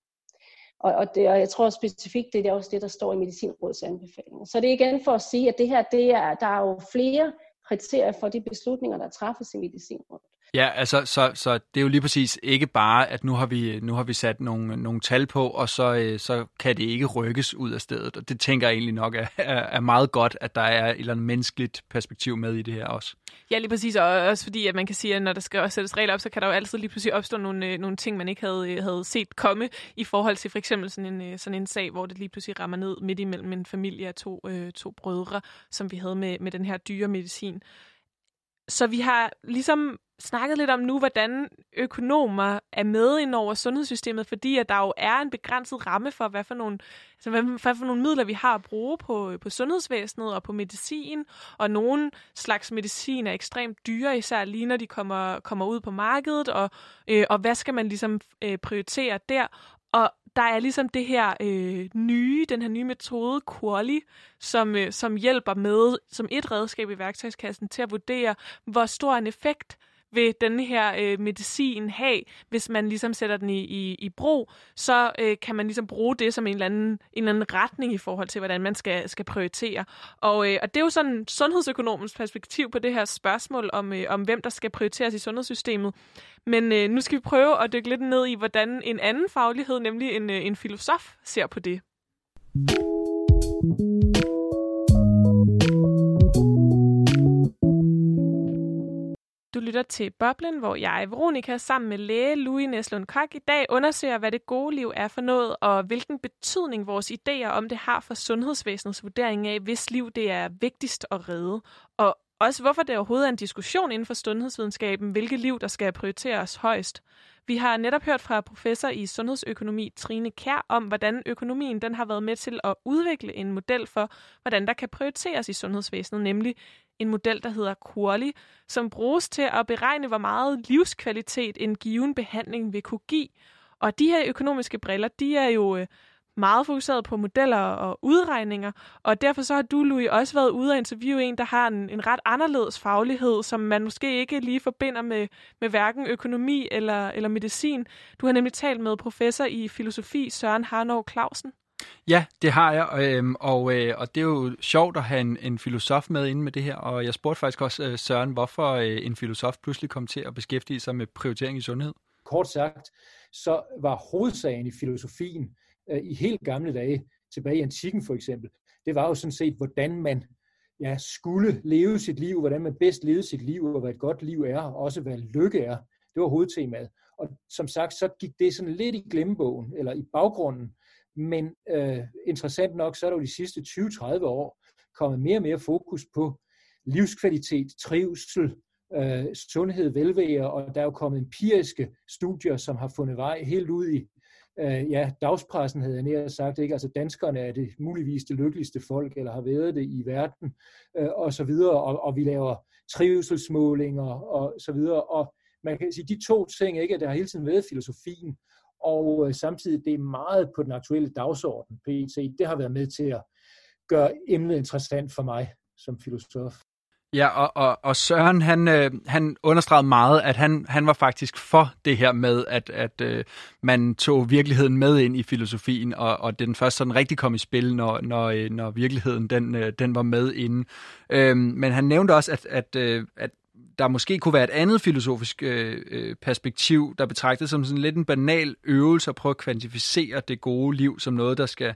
S7: Og, og, det, og jeg tror specifikt, det er også det, der står i Medicinrådets anbefalinger. Så det er igen for at sige, at det her, det er, der er jo flere kriterier for de beslutninger, der træffes i medicinrådet.
S6: Ja, altså, så, så det er jo lige præcis ikke bare, at nu har vi, nu har vi sat nogle, nogle tal på, og så, øh, så kan det ikke rykkes ud af stedet. Og det tænker jeg egentlig nok er, er, meget godt, at der er et eller andet menneskeligt perspektiv med i det her også.
S1: Ja, lige præcis. Og også fordi, at man kan sige, at når der skal sættes regler op, så kan der jo altid lige pludselig opstå nogle, øh, nogle ting, man ikke havde, øh, havde set komme i forhold til for eksempel sådan en, sådan en sag, hvor det lige pludselig rammer ned midt imellem en familie af to, øh, to brødre, som vi havde med, med den her dyre medicin. Så vi har ligesom snakket lidt om nu, hvordan økonomer er med ind over sundhedssystemet, fordi at der jo er en begrænset ramme for, hvad for nogle, altså hvad, hvad for nogle midler vi har at bruge på, på sundhedsvæsenet og på medicin. Og nogle slags medicin er ekstremt dyre, især lige når de kommer, kommer ud på markedet, og, øh, og hvad skal man ligesom øh, prioritere der? Og der er ligesom det her øh, nye, den her nye metode, Quali, som, øh, som hjælper med, som et redskab i værktøjskassen til at vurdere, hvor stor en effekt vil den her øh, medicin have, hvis man ligesom sætter den i, i, i brug, så øh, kan man ligesom bruge det som en eller, anden, en eller anden retning i forhold til, hvordan man skal, skal prioritere. Og, øh, og det er jo sådan sundhedsøkonomens perspektiv på det her spørgsmål om, øh, om hvem der skal prioriteres i sundhedssystemet. Men øh, nu skal vi prøve at dykke lidt ned i, hvordan en anden faglighed, nemlig en, øh, en filosof, ser på det. Du lytter til Boblen, hvor jeg, Veronika, sammen med læge Louis Neslund Kok i dag undersøger, hvad det gode liv er for noget, og hvilken betydning vores idéer om det har for sundhedsvæsenets vurdering af, hvis liv det er vigtigst at redde. Og også hvorfor det overhovedet er en diskussion inden for sundhedsvidenskaben, hvilke liv, der skal prioriteres højst. Vi har netop hørt fra professor i sundhedsøkonomi Trine Kær om, hvordan økonomien den har været med til at udvikle en model for, hvordan der kan prioriteres i sundhedsvæsenet, nemlig en model, der hedder Quali, som bruges til at beregne, hvor meget livskvalitet en given behandling vil kunne give. Og de her økonomiske briller, de er jo øh, meget fokuseret på modeller og udregninger, og derfor så har du, Louis, også været ude og interviewe en, der har en, en ret anderledes faglighed, som man måske ikke lige forbinder med, med hverken økonomi eller, eller medicin. Du har nemlig talt med professor i filosofi Søren Harnov Clausen.
S6: Ja, det har jeg, øhm, og, øh, og det er jo sjovt at have en, en filosof med inde med det her, og jeg spurgte faktisk også øh, Søren, hvorfor øh, en filosof pludselig kom til at beskæftige sig med prioritering i sundhed.
S8: Kort sagt, så var hovedsagen i filosofien øh, Øh, i helt gamle dage, tilbage i antikken for eksempel, det var jo sådan set, hvordan man ja, skulle leve sit liv, hvordan man bedst levede sit liv, og hvad et godt liv er, og også hvad lykke er. Det var hovedtemaet. Og som sagt, så gik det sådan lidt i glemmebogen, eller i baggrunden, men øh, interessant nok, så er der jo de sidste 20-30 år kommet mere og mere fokus på livskvalitet, trivsel, øh, sundhed, velvære, og der er jo kommet empiriske studier, som har fundet vej helt ud i øh, ja, dagspressen, havde jeg nær sagt, ikke? altså danskerne er det muligvis det lykkeligste folk, eller har været det i verden, øh, og så videre, og, og vi laver trivselsmålinger, og så videre, og man kan sige, de to ting, ikke, at der har hele tiden været filosofien, og øh, samtidig det er meget på den aktuelle dagsorden, PET, det har været med til at gøre emnet interessant for mig som filosof.
S6: Ja, og, og, og Søren, han, øh, han understregede meget, at han, han var faktisk for det her med, at, at øh, man tog virkeligheden med ind i filosofien, og, og den først sådan rigtig kom i spil, når, når, øh, når virkeligheden den, øh, den var med inde. Øhm, men han nævnte også, at, at, øh, at der måske kunne være et andet filosofisk øh, øh perspektiv, der betragtes som sådan lidt en banal øvelse at prøve at kvantificere det gode liv som noget, der skal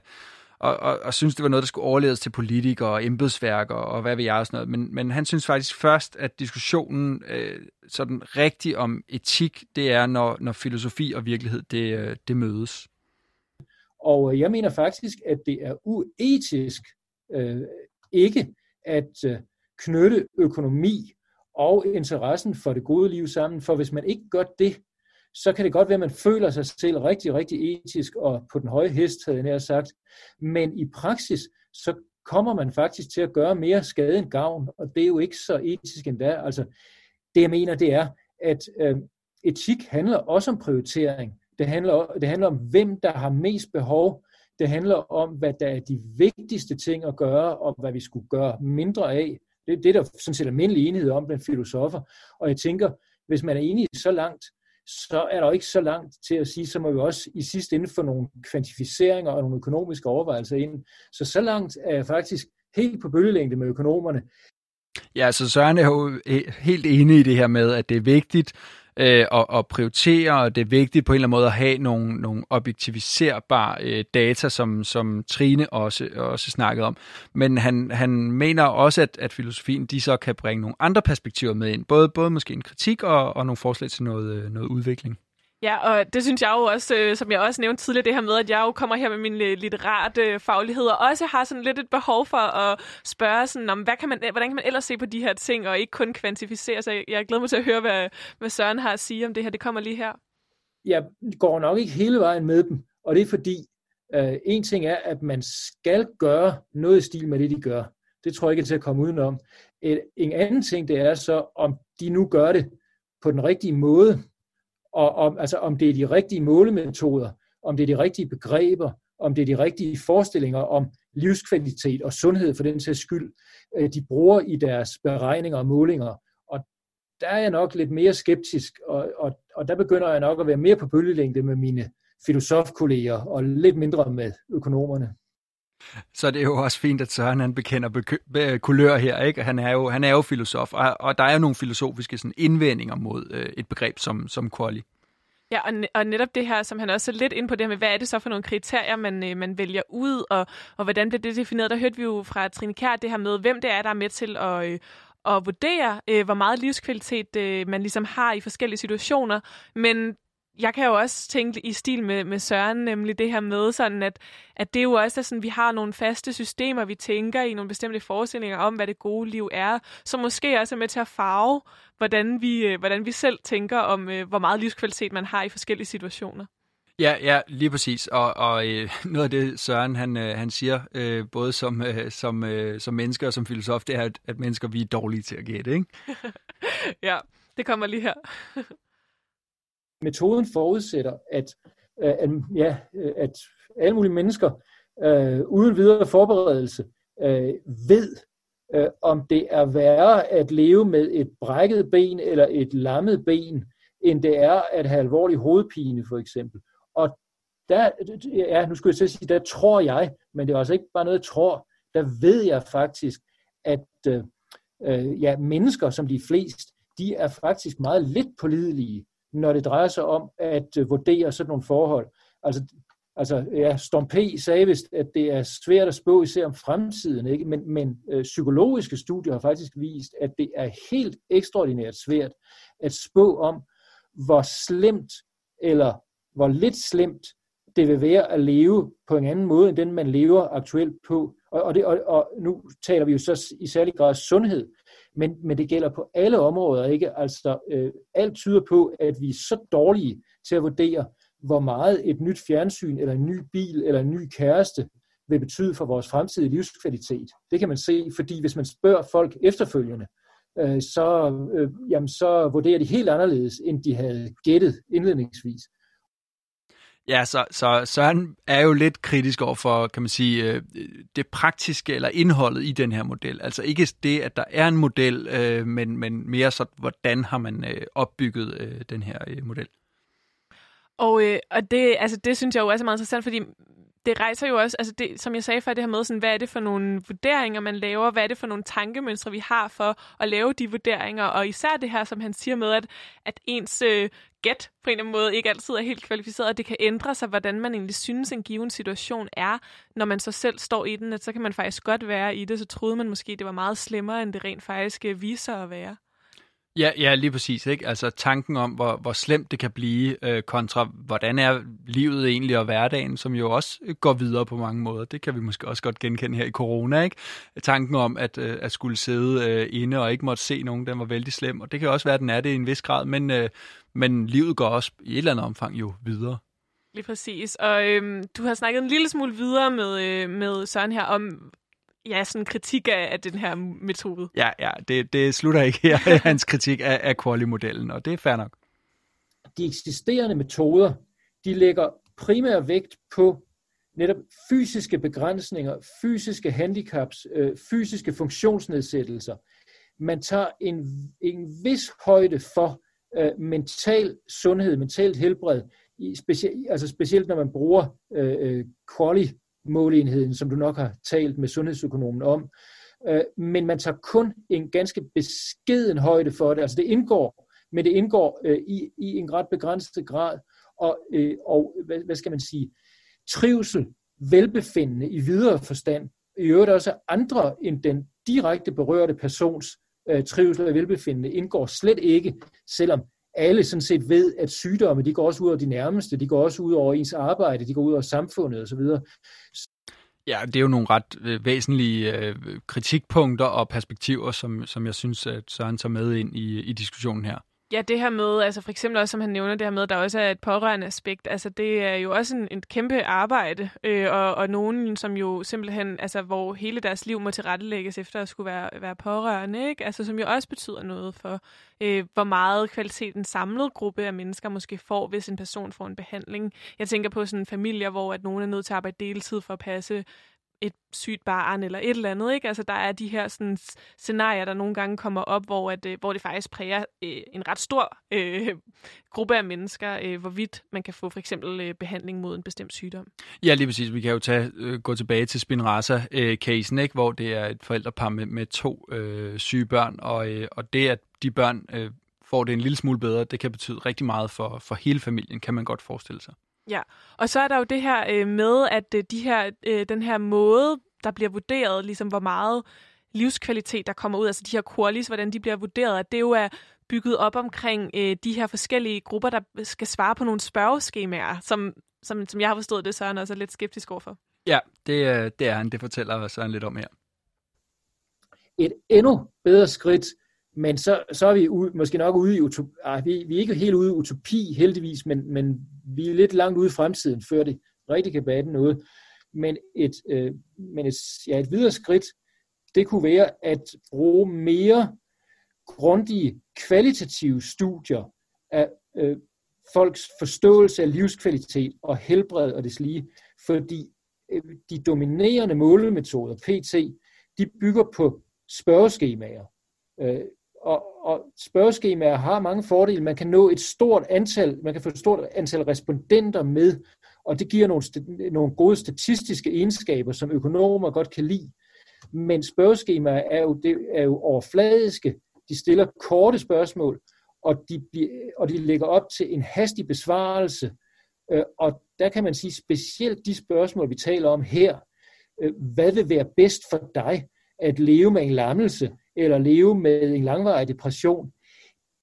S6: og, og, og synes, det var noget, der skulle overledes til politikere og embedsværk og, og hvad ved jeg og sådan noget. Men, men han synes faktisk først, at diskussionen øh, sådan rigtig om etik, det er, når, når filosofi og virkelighed, det, øh, det mødes.
S8: Og øh, jeg mener faktisk, at det er uetisk øh, ikke at øh, knytte økonomi og interessen for det gode liv sammen, for hvis man ikke gør det, så kan det godt være, at man føler sig selv rigtig, rigtig etisk og på den høje hest, havde jeg sagt. Men i praksis, så kommer man faktisk til at gøre mere skade end gavn, og det er jo ikke så etisk endda. Altså, det jeg mener, det er, at øh, etik handler også om prioritering. Det handler, det handler om, hvem der har mest behov. Det handler om, hvad der er de vigtigste ting at gøre, og hvad vi skulle gøre mindre af. Det, det er der sådan set almindelig enighed om blandt filosofer. Og jeg tænker, hvis man er enig så langt, så er der jo ikke så langt til at sige, så må vi også i sidste ende få nogle kvantificeringer og nogle økonomiske overvejelser ind. Så så langt er jeg faktisk helt på bølgelængde med økonomerne.
S6: Ja, så Søren er jo helt enig i det her med, at det er vigtigt øh, og, og prioritere, og det er vigtigt på en eller anden måde at have nogle, nogle objektiviserbare øh, data, som, som Trine også, også snakkede om. Men han, han mener også, at, at filosofien de så kan bringe nogle andre perspektiver med ind, både, både måske en kritik og, og nogle forslag til noget, øh, noget udvikling.
S1: Ja, og det synes jeg jo også, øh, som jeg også nævnte tidligere, det her med, at jeg jo kommer her med min litterate øh, øh faglighed, og også har sådan lidt et behov for at spørge, sådan, om, hvad kan man, hvordan kan man ellers se på de her ting, og ikke kun kvantificere. Så jeg, jeg glæder mig til at høre, hvad, hvad Søren har at sige om det her. Det kommer lige her.
S8: Jeg går nok ikke hele vejen med dem, og det er fordi, øh, en ting er, at man skal gøre noget i stil med det, de gør. Det tror jeg ikke er til at komme udenom. Et, en anden ting, det er så, om de nu gør det på den rigtige måde, og om, altså, om det er de rigtige målemetoder, om det er de rigtige begreber, om det er de rigtige forestillinger om livskvalitet og sundhed for den sags skyld, øh, de bruger i deres beregninger og målinger. Og der er jeg nok lidt mere skeptisk, og, og, og der begynder jeg nok at være mere på bølgelængde med mine filosofkolleger og lidt mindre med økonomerne.
S6: Så det er jo også fint, at Søren han bekender kulør her, ikke? Han er jo, han er jo filosof, og, og der er jo nogle filosofiske sådan, indvendinger mod øh, et begreb som, som quali.
S1: Ja, og, og netop det her, som han også er lidt ind på det her med, hvad er det så for nogle kriterier, man, øh, man vælger ud, og, og hvordan bliver det defineret? Der hørte vi jo fra Trine Kjær det her med, hvem det er, der er med til at, øh, at vurdere, øh, hvor meget livskvalitet øh, man ligesom har i forskellige situationer. Men jeg kan jo også tænke i stil med, med Søren, nemlig det her med, sådan at, at det jo også er sådan, vi har nogle faste systemer, vi tænker i nogle bestemte forestillinger om, hvad det gode liv er, som måske også er med til at farve, hvordan vi, øh, hvordan vi selv tænker om, øh, hvor meget livskvalitet man har i forskellige situationer.
S6: Ja, ja, lige præcis. Og, og øh, [laughs] noget af det, Søren han, øh, han siger, øh, både som, øh, som, øh, som mennesker og som filosof, det er, at, at mennesker vi er dårlige til at gætte, ikke? [laughs]
S1: ja, det kommer lige her. [laughs]
S8: metoden forudsætter, at, øh, at, ja, øh, at alle mulige mennesker øh, uden videre forberedelse øh, ved, øh, om det er værre at leve med et brækket ben eller et lammet ben, end det er at have alvorlig hovedpine for eksempel. Og der, ja, nu skulle jeg sige, der tror jeg, men det er også ikke bare noget, jeg tror, der ved jeg faktisk, at øh, øh ja, mennesker som de flest, de er faktisk meget lidt pålidelige når det drejer sig om at øh, vurdere sådan nogle forhold. Altså, altså ja, Storm P. sagde vist, at det er svært at spå især om fremtiden, ikke? men, men øh, psykologiske studier har faktisk vist, at det er helt ekstraordinært svært at spå om, hvor slemt eller hvor lidt slemt det vil være at leve på en anden måde, end den man lever aktuelt på. Og, og, det, og, og nu taler vi jo så i særlig grad sundhed, men, men det gælder på alle områder, ikke? Altså, øh, alt tyder på, at vi er så dårlige til at vurdere, hvor meget et nyt fjernsyn, eller en ny bil, eller en ny kæreste vil betyde for vores fremtidige livskvalitet. Det kan man se, fordi hvis man spørger folk efterfølgende, øh, så, øh, jamen, så vurderer de helt anderledes, end de havde gættet indledningsvis.
S6: Ja, så, så Søren er jo lidt kritisk over for, kan man sige, øh, det praktiske eller indholdet i den her model. Altså ikke det, at der er en model, øh, men, men mere så, hvordan har man øh, opbygget den her model.
S1: Og, øh, og det, altså, det synes jeg jo også er meget interessant, fordi det rejser jo også, altså det, som jeg sagde før, det her med, sådan, hvad er det for nogle vurderinger, man laver, hvad er det for nogle tankemønstre, vi har for at lave de vurderinger, og især det her, som han siger med, at, at ens øh, gæt på en eller anden måde ikke altid er helt kvalificeret, og det kan ændre sig, hvordan man egentlig synes, en given situation er, når man så selv står i den, at så kan man faktisk godt være i det, så troede man måske, det var meget slemmere, end det rent faktisk øh, viser at være.
S6: Ja, ja, lige præcis. Ikke? Altså tanken om, hvor, hvor slemt det kan blive, øh, kontra hvordan er livet egentlig og hverdagen, som jo også øh, går videre på mange måder. Det kan vi måske også godt genkende her i corona. Ikke? Tanken om, at, øh, at skulle sidde øh, inde og ikke måtte se nogen, den var vældig slem. Og det kan også være, at den er det i en vis grad, men, øh, men livet går også i et eller andet omfang jo videre.
S1: Lige præcis. Og øhm, du har snakket en lille smule videre med, øh, med Søren her om, ja, sådan kritik af, af den her metode.
S6: Ja, ja det, det slutter ikke her, [laughs] [laughs] hans kritik af, af Quali-modellen, og det er fair nok.
S8: De eksisterende metoder, de lægger primær vægt på netop fysiske begrænsninger, fysiske handicaps, øh, fysiske funktionsnedsættelser. Man tager en, en vis højde for øh, mental sundhed, mentalt helbred, i specie, altså specielt når man bruger øh, øh quali måleenheden, som du nok har talt med sundhedsøkonomen om. Øh, men man tager kun en ganske beskeden højde for det. Altså det indgår, men det indgår øh, i, i en ret begrænset grad. Og, øh, og hvad, hvad skal man sige? Trivsel, velbefindende i videre forstand, i øvrigt også andre end den direkte berørte persons trivsel og velbefindende indgår slet ikke, selvom alle sådan set ved, at sygdomme, de går også ud over de nærmeste, de går også ud over ens arbejde, de går ud over samfundet osv.
S6: Ja, det er jo nogle ret øh, væsentlige øh, kritikpunkter og perspektiver, som, som jeg synes, at Søren tager med ind i, i diskussionen her.
S1: Ja, det her med, altså for eksempel også, som han nævner, det her med, der også er et pårørende aspekt, altså det er jo også en, en kæmpe arbejde, øh, og, og nogen, som jo simpelthen, altså hvor hele deres liv må tilrettelægges efter at skulle være, være pårørende, ikke? Altså som jo også betyder noget for, øh, hvor meget kvalitet en samlet gruppe af mennesker måske får, hvis en person får en behandling. Jeg tænker på sådan familier, hvor at nogen er nødt til at arbejde deltid for at passe et sygt barn eller et eller andet. Ikke? Altså, der er de her sådan, scenarier, der nogle gange kommer op, hvor, at, øh, hvor det faktisk præger øh, en ret stor øh, gruppe af mennesker, øh, hvorvidt man kan få for eksempel øh, behandling mod en bestemt sygdom.
S6: Ja, lige præcis. Vi kan jo tage, øh, gå tilbage til Spinraza-casen, ikke? hvor det er et forældrepar med, med to øh, syge børn, og, øh, og det, at de børn øh, får det en lille smule bedre, det kan betyde rigtig meget for, for hele familien, kan man godt forestille sig.
S1: Ja, og så er der jo det her øh, med, at øh, de her, øh, den her måde, der bliver vurderet, ligesom hvor meget livskvalitet, der kommer ud, altså de her qualis, hvordan de bliver vurderet, at det jo er bygget op omkring øh, de her forskellige grupper, der skal svare på nogle spørgeskemaer, som, som, som jeg har forstået det, Søren også er lidt skeptisk overfor.
S6: Ja, det, det er han. Det fortæller Søren lidt om her.
S8: Et endnu bedre skridt men så, så er vi u, måske nok ude i utopi. Ah, vi, vi er ikke helt ude i utopi, heldigvis, men, men vi er lidt langt ude i fremtiden, før det rigtig kan bade noget. Men et, øh, men et, ja, et videre skridt, det kunne være at bruge mere grundige kvalitative studier af øh, folks forståelse af livskvalitet og helbred og deslige, fordi øh, de dominerende målemetoder, PT, de bygger på spørgeskemaer. Øh, og, og spørgeskemaer har mange fordele. Man kan nå et stort antal, man kan få et stort antal respondenter med, og det giver nogle, nogle gode statistiske egenskaber, som økonomer godt kan lide. Men spørgeskemaer er jo, det er jo overfladiske. De stiller korte spørgsmål, og de, og de lægger op til en hastig besvarelse. Øh, og der kan man sige specielt de spørgsmål, vi taler om her. Øh, hvad vil være bedst for dig? At leve med en lammelse, eller leve med en langvarig depression,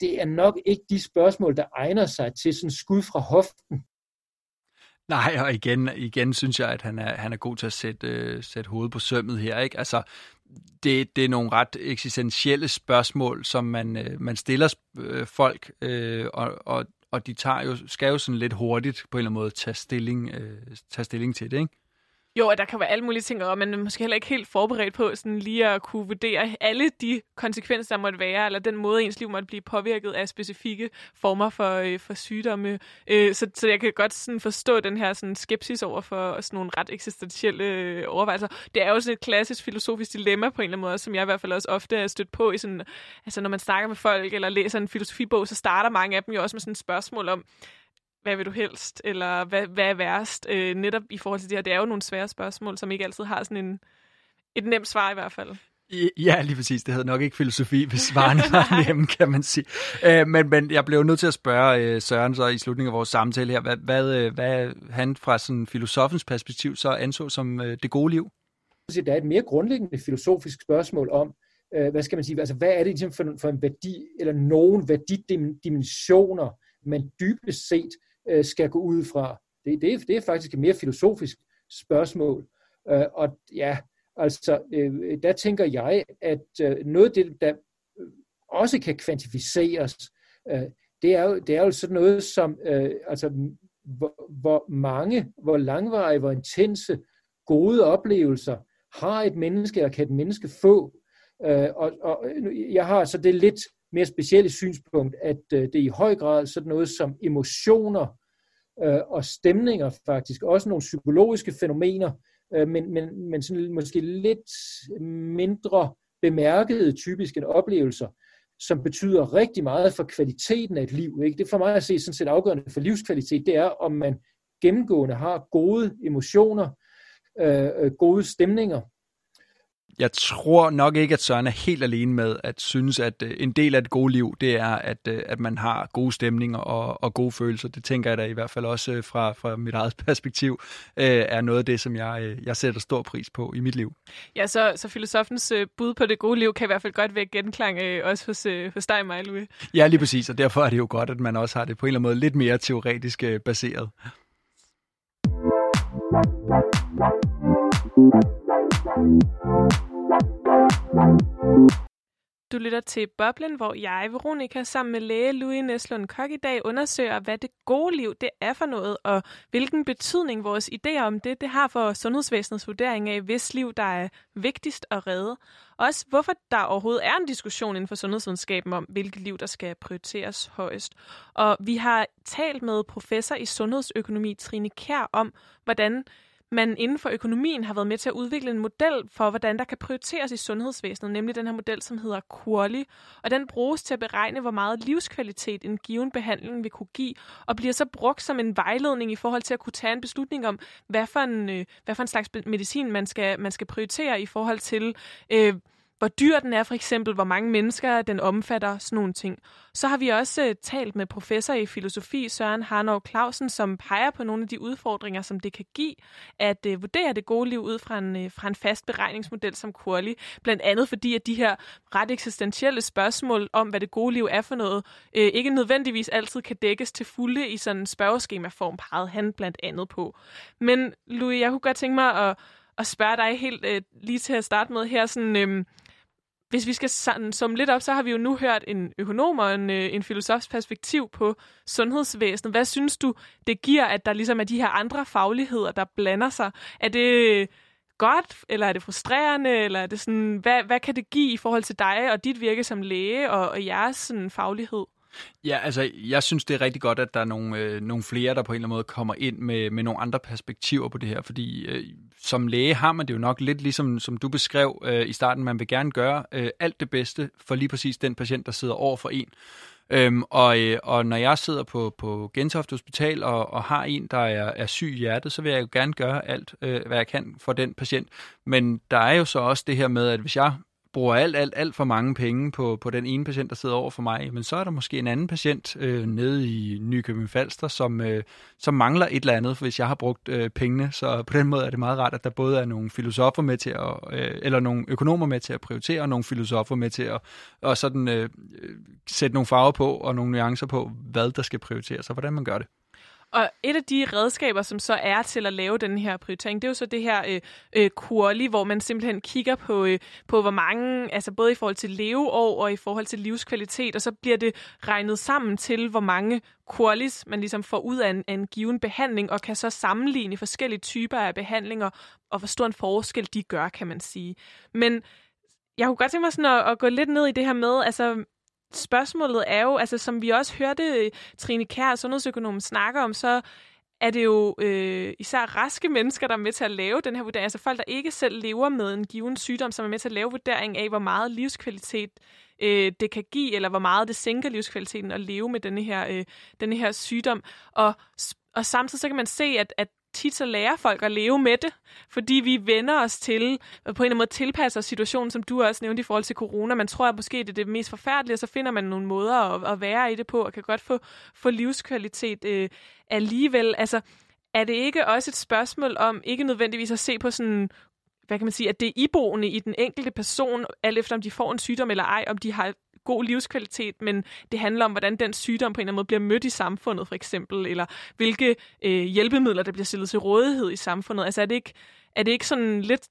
S8: det er nok ikke de spørgsmål, der egner sig til sådan skud fra hoften.
S6: Nej, og igen, igen synes jeg, at han er, han er god til at sætte, øh, sætte hovedet på sømmet her. Ikke? Altså, det, det er nogle ret eksistentielle spørgsmål, som man, øh, man stiller øh, folk, øh, og, og, og de tager jo, skal jo sådan lidt hurtigt på en eller anden måde tage stilling, øh, tage stilling til det. Ikke?
S1: Jo, at der kan være alle mulige ting, og man er måske heller ikke helt forberedt på sådan lige at kunne vurdere alle de konsekvenser, der måtte være, eller den måde, ens liv måtte blive påvirket af specifikke former for, øh, for sygdomme. Øh, så, så jeg kan godt sådan forstå den her sådan skepsis over for sådan nogle ret eksistentielle øh, overvejelser. Det er jo sådan et klassisk filosofisk dilemma på en eller anden måde, som jeg i hvert fald også ofte er stødt på, i sådan, altså når man snakker med folk eller læser en filosofibog, så starter mange af dem jo også med sådan et spørgsmål om, hvad vil du helst, eller hvad, hvad er værst, øh, netop i forhold til det her. Det er jo nogle svære spørgsmål, som ikke altid har sådan en, et nemt svar i hvert fald.
S6: Ja, lige præcis. Det hedder nok ikke filosofi, hvis svarene var [laughs] nemme, kan man sige. Øh, men, men jeg blev nødt til at spørge øh, Søren så i slutningen af vores samtale her, hvad, hvad, øh, hvad han fra sådan filosofens perspektiv så anså som øh, det gode liv?
S8: Der er et mere grundlæggende filosofisk spørgsmål om, øh, hvad skal man sige, altså hvad er det ligesom for, for en værdi, eller nogen værdidimensioner, man dybest set øh, skal gå ud fra. Det, det, det er faktisk et mere filosofisk spørgsmål. Øh, og ja, altså, øh, der tænker jeg, at øh, noget af det, der også kan kvantificeres, øh, det, er jo, det er jo sådan noget som, øh, altså, hvor, hvor mange, hvor langvarige, hvor intense, gode oplevelser har et menneske, eller kan et menneske få. Øh, og, og øh, jeg har så det lidt mere specielle synspunkt, at øh, det er i høj grad sådan noget som emotioner øh, og stemninger faktisk, også nogle psykologiske fænomener, øh, men, men, men sådan måske lidt mindre bemærkede typisk end oplevelser, som betyder rigtig meget for kvaliteten af et liv. Ikke? Det er for mig at se sådan set afgørende for livskvalitet, det er, om man gennemgående har gode emotioner, øh, øh gode stemninger,
S6: jeg tror nok ikke, at Søren er helt alene med at synes, at øh, en del af et gode liv, det er, at, øh, at man har gode stemninger og, og gode følelser. Det tænker jeg da i hvert fald også øh, fra, fra mit eget [laughs] perspektiv, er noget af det, som jeg, jeg sætter stor pris på i mit liv.
S1: Ja, så, så filosofens bud på det gode liv kan i hvert fald godt vække genklang også hos, hos dig, mig, Louis.
S6: Ja, lige præcis, og derfor er det jo godt, at man også har det på en eller anden måde lidt mere teoretisk baseret. Thank you.
S1: Du lytter til Boblen, hvor jeg, Veronika, sammen med læge Louis Neslund Kok i dag undersøger, hvad det gode liv det er for noget, og hvilken betydning vores idéer om det, det har for sundhedsvæsenets vurdering af, hvis liv der er vigtigst at redde. Også hvorfor der overhovedet er en diskussion inden for sundhedsvidenskaben om, hvilket liv der skal prioriteres højest. Og vi har talt med professor i sundhedsøkonomi Trine Kær om, hvordan man inden for økonomien har været med til at udvikle en model for, hvordan der kan prioriteres i sundhedsvæsenet, nemlig den her model, som hedder QALY, og den bruges til at beregne, hvor meget livskvalitet en given behandling vil kunne give, og bliver så brugt som en vejledning i forhold til at kunne tage en beslutning om, hvad for en, øh, hvad for en slags medicin man skal, man skal prioritere i forhold til øh, hvor dyr den er for eksempel, hvor mange mennesker den omfatter, sådan nogle ting. Så har vi også øh, talt med professor i filosofi Søren Harnov Clausen, som peger på nogle af de udfordringer, som det kan give at øh, vurdere det gode liv ud fra en, øh, fra en fast beregningsmodel som Kurli. Blandt andet fordi, at de her ret eksistentielle spørgsmål om, hvad det gode liv er for noget, ikke nødvendigvis altid kan dækkes til fulde i sådan en spørgeskemaform, pegede han blandt andet på. Men Louis, jeg kunne godt tænke mig at, at spørge dig helt øh, lige til at starte med her, sådan... Øh, hvis vi skal sådan, summe lidt op, så har vi jo nu hørt en økonom og en, øh, en filosofs perspektiv på sundhedsvæsenet. Hvad synes du, det giver, at der ligesom er de her andre fagligheder, der blander sig? Er det godt, eller er det frustrerende, eller er det sådan, hvad, hvad kan det give i forhold til dig og dit virke som læge og, og jeres sådan, faglighed?
S6: Ja, altså, jeg synes, det er rigtig godt, at der er nogle, øh, nogle flere, der på en eller anden måde kommer ind med, med nogle andre perspektiver på det her, fordi øh, som læge har man det jo nok lidt ligesom, som du beskrev øh, i starten, man vil gerne gøre øh, alt det bedste for lige præcis den patient, der sidder over for en. Øhm, og, øh, og når jeg sidder på, på Gentofte Hospital og, og har en, der er, er syg i hjertet, så vil jeg jo gerne gøre alt, øh, hvad jeg kan for den patient. Men der er jo så også det her med, at hvis jeg bruger alt, alt, alt for mange penge på, på den ene patient, der sidder over for mig, men så er der måske en anden patient øh, nede i Nykøbing Falster, som, øh, som mangler et eller andet, hvis jeg har brugt øh, pengene. Så på den måde er det meget rart, at der både er nogle filosofer med til at, øh, eller nogle økonomer med til at prioritere, og nogle filosofer med til at og sådan, øh, øh, sætte nogle farver på og nogle nuancer på, hvad der skal prioriteres og hvordan man gør det.
S1: Og et af de redskaber, som så er til at lave den her prioritering, det er jo så det her øh, øh, QALY, hvor man simpelthen kigger på, øh, på hvor mange, altså både i forhold til leveår og i forhold til livskvalitet, og så bliver det regnet sammen til, hvor mange kurlis man ligesom får ud af en, af en given behandling, og kan så sammenligne forskellige typer af behandlinger, og hvor stor en forskel de gør, kan man sige. Men jeg kunne godt tænke mig sådan at, at gå lidt ned i det her med, altså spørgsmålet er jo, altså som vi også hørte Trine Kær, sundhedsøkonomen, snakke om, så er det jo øh, især raske mennesker, der er med til at lave den her vurdering. Altså folk, der ikke selv lever med en given sygdom, som er med til at lave vurdering af, hvor meget livskvalitet øh, det kan give, eller hvor meget det sænker livskvaliteten at leve med denne her, øh, denne her sygdom. Og, og samtidig så kan man se, at, at tit så lærer folk at leve med det, fordi vi vender os til, og på en eller anden måde tilpasser situationen, som du også nævnte i forhold til corona. Man tror, at måske det er det mest forfærdelige, og så finder man nogle måder at, at være i det på, og kan godt få, få livskvalitet øh, alligevel. Altså, er det ikke også et spørgsmål om, ikke nødvendigvis at se på sådan hvad kan man sige, at det er iboende i den enkelte person, alt efter om de får en sygdom eller ej, om de har god livskvalitet, men det handler om, hvordan den sygdom på en eller anden måde bliver mødt i samfundet, for eksempel, eller hvilke øh, hjælpemidler, der bliver stillet til rådighed i samfundet. Altså er det ikke, er det ikke sådan lidt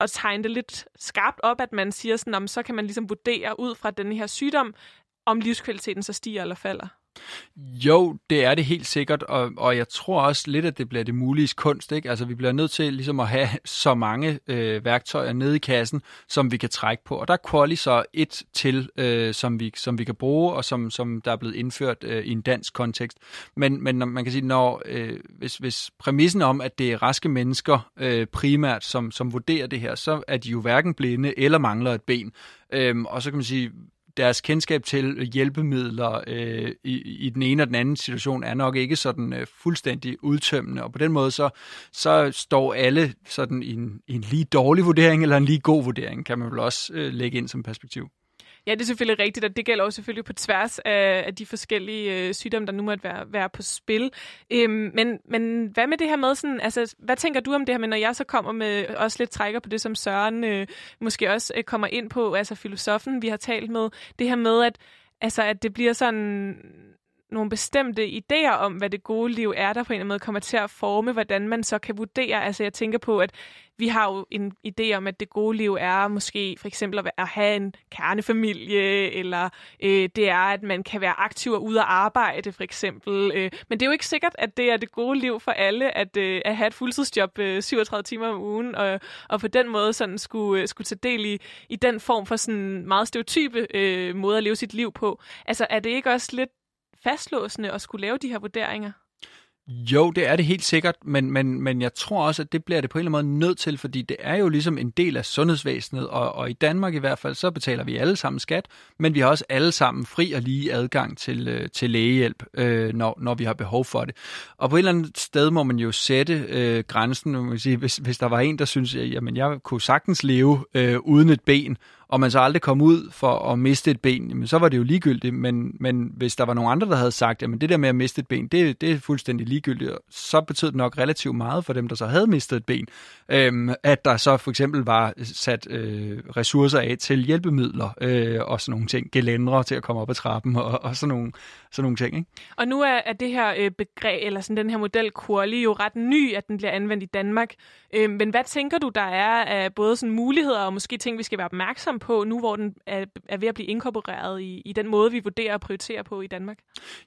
S1: at tegne det lidt skarpt op, at man siger sådan, om så kan man ligesom vurdere ud fra den her sygdom, om livskvaliteten så stiger eller falder?
S6: Jo, det er det helt sikkert, og, og jeg tror også lidt, at det bliver det mulige kunst. Ikke? Altså, vi bliver nødt til ligesom at have [laughs] så mange øh, værktøjer nede i kassen, som vi kan trække på. Og der er Quali så et til, øh, som, vi, som vi kan bruge, og som, som der er blevet indført øh, i en dansk kontekst. Men, men man kan sige, når øh, hvis, hvis præmissen om, at det er raske mennesker øh, primært, som, som vurderer det her, så er de jo hverken blinde eller mangler et ben. Øhm, og så kan man sige, deres kendskab til hjælpemidler øh, i, i den ene og den anden situation er nok ikke sådan øh, fuldstændig udtømmende, og på den måde så, så står alle sådan i en, i en lige dårlig vurdering eller en lige god vurdering, kan man vel også øh, lægge ind som perspektiv.
S1: Ja, det er selvfølgelig rigtigt, og det gælder også selvfølgelig på tværs af, af de forskellige øh, sygdomme, der nu måtte være, være på spil. Øhm, men, men hvad med det her med, sådan, altså, hvad tænker du om det her med, når jeg så kommer med også lidt trækker på det, som Søren øh, måske også øh, kommer ind på, altså filosofen, vi har talt med, det her med, at, altså, at det bliver sådan nogle bestemte idéer om, hvad det gode liv er, der på en eller anden måde kommer til at forme, hvordan man så kan vurdere. Altså jeg tænker på, at vi har jo en idé om, at det gode liv er måske for eksempel at have en kernefamilie, eller øh, det er, at man kan være aktiv og ude at arbejde for eksempel. Øh, men det er jo ikke sikkert, at det er det gode liv for alle, at, øh, at have et fuldtidsjob øh, 37 timer om ugen, og, og på den måde sådan skulle, øh, skulle tage del i, i den form for sådan meget stereotype øh, måde at leve sit liv på. Altså er det ikke også lidt fastlåsende at skulle lave de her vurderinger?
S6: Jo, det er det helt sikkert, men, men, men jeg tror også, at det bliver det på en eller anden måde nødt til, fordi det er jo ligesom en del af sundhedsvæsenet, og, og i Danmark i hvert fald, så betaler vi alle sammen skat, men vi har også alle sammen fri og lige adgang til, øh, til lægehjælp, øh, når, når vi har behov for det. Og på et eller andet sted må man jo sætte øh, grænsen, man sige, hvis, hvis der var en, der synes, at jamen, jeg kunne sagtens leve øh, uden et ben, og man så aldrig kom ud for at miste et ben, jamen, så var det jo ligegyldigt. Men, men hvis der var nogen andre, der havde sagt, at det der med at miste et ben, det, det er fuldstændig ligegyldigt, så betød det nok relativt meget for dem, der så havde mistet et ben, øhm, at der så for eksempel var sat øh, ressourcer af til hjælpemidler øh, og sådan nogle ting, gelændre til at komme op ad trappen og, og sådan, nogle, sådan nogle ting. Ikke?
S1: Og nu er, er det her øh, begreb, eller sådan den her model Kurli jo ret ny, at den bliver anvendt i Danmark. Øh, men hvad tænker du, der er af både sådan muligheder og måske ting, vi skal være opmærksom på, nu hvor den er, er ved at blive inkorporeret i, i den måde, vi vurderer og prioriterer på i Danmark?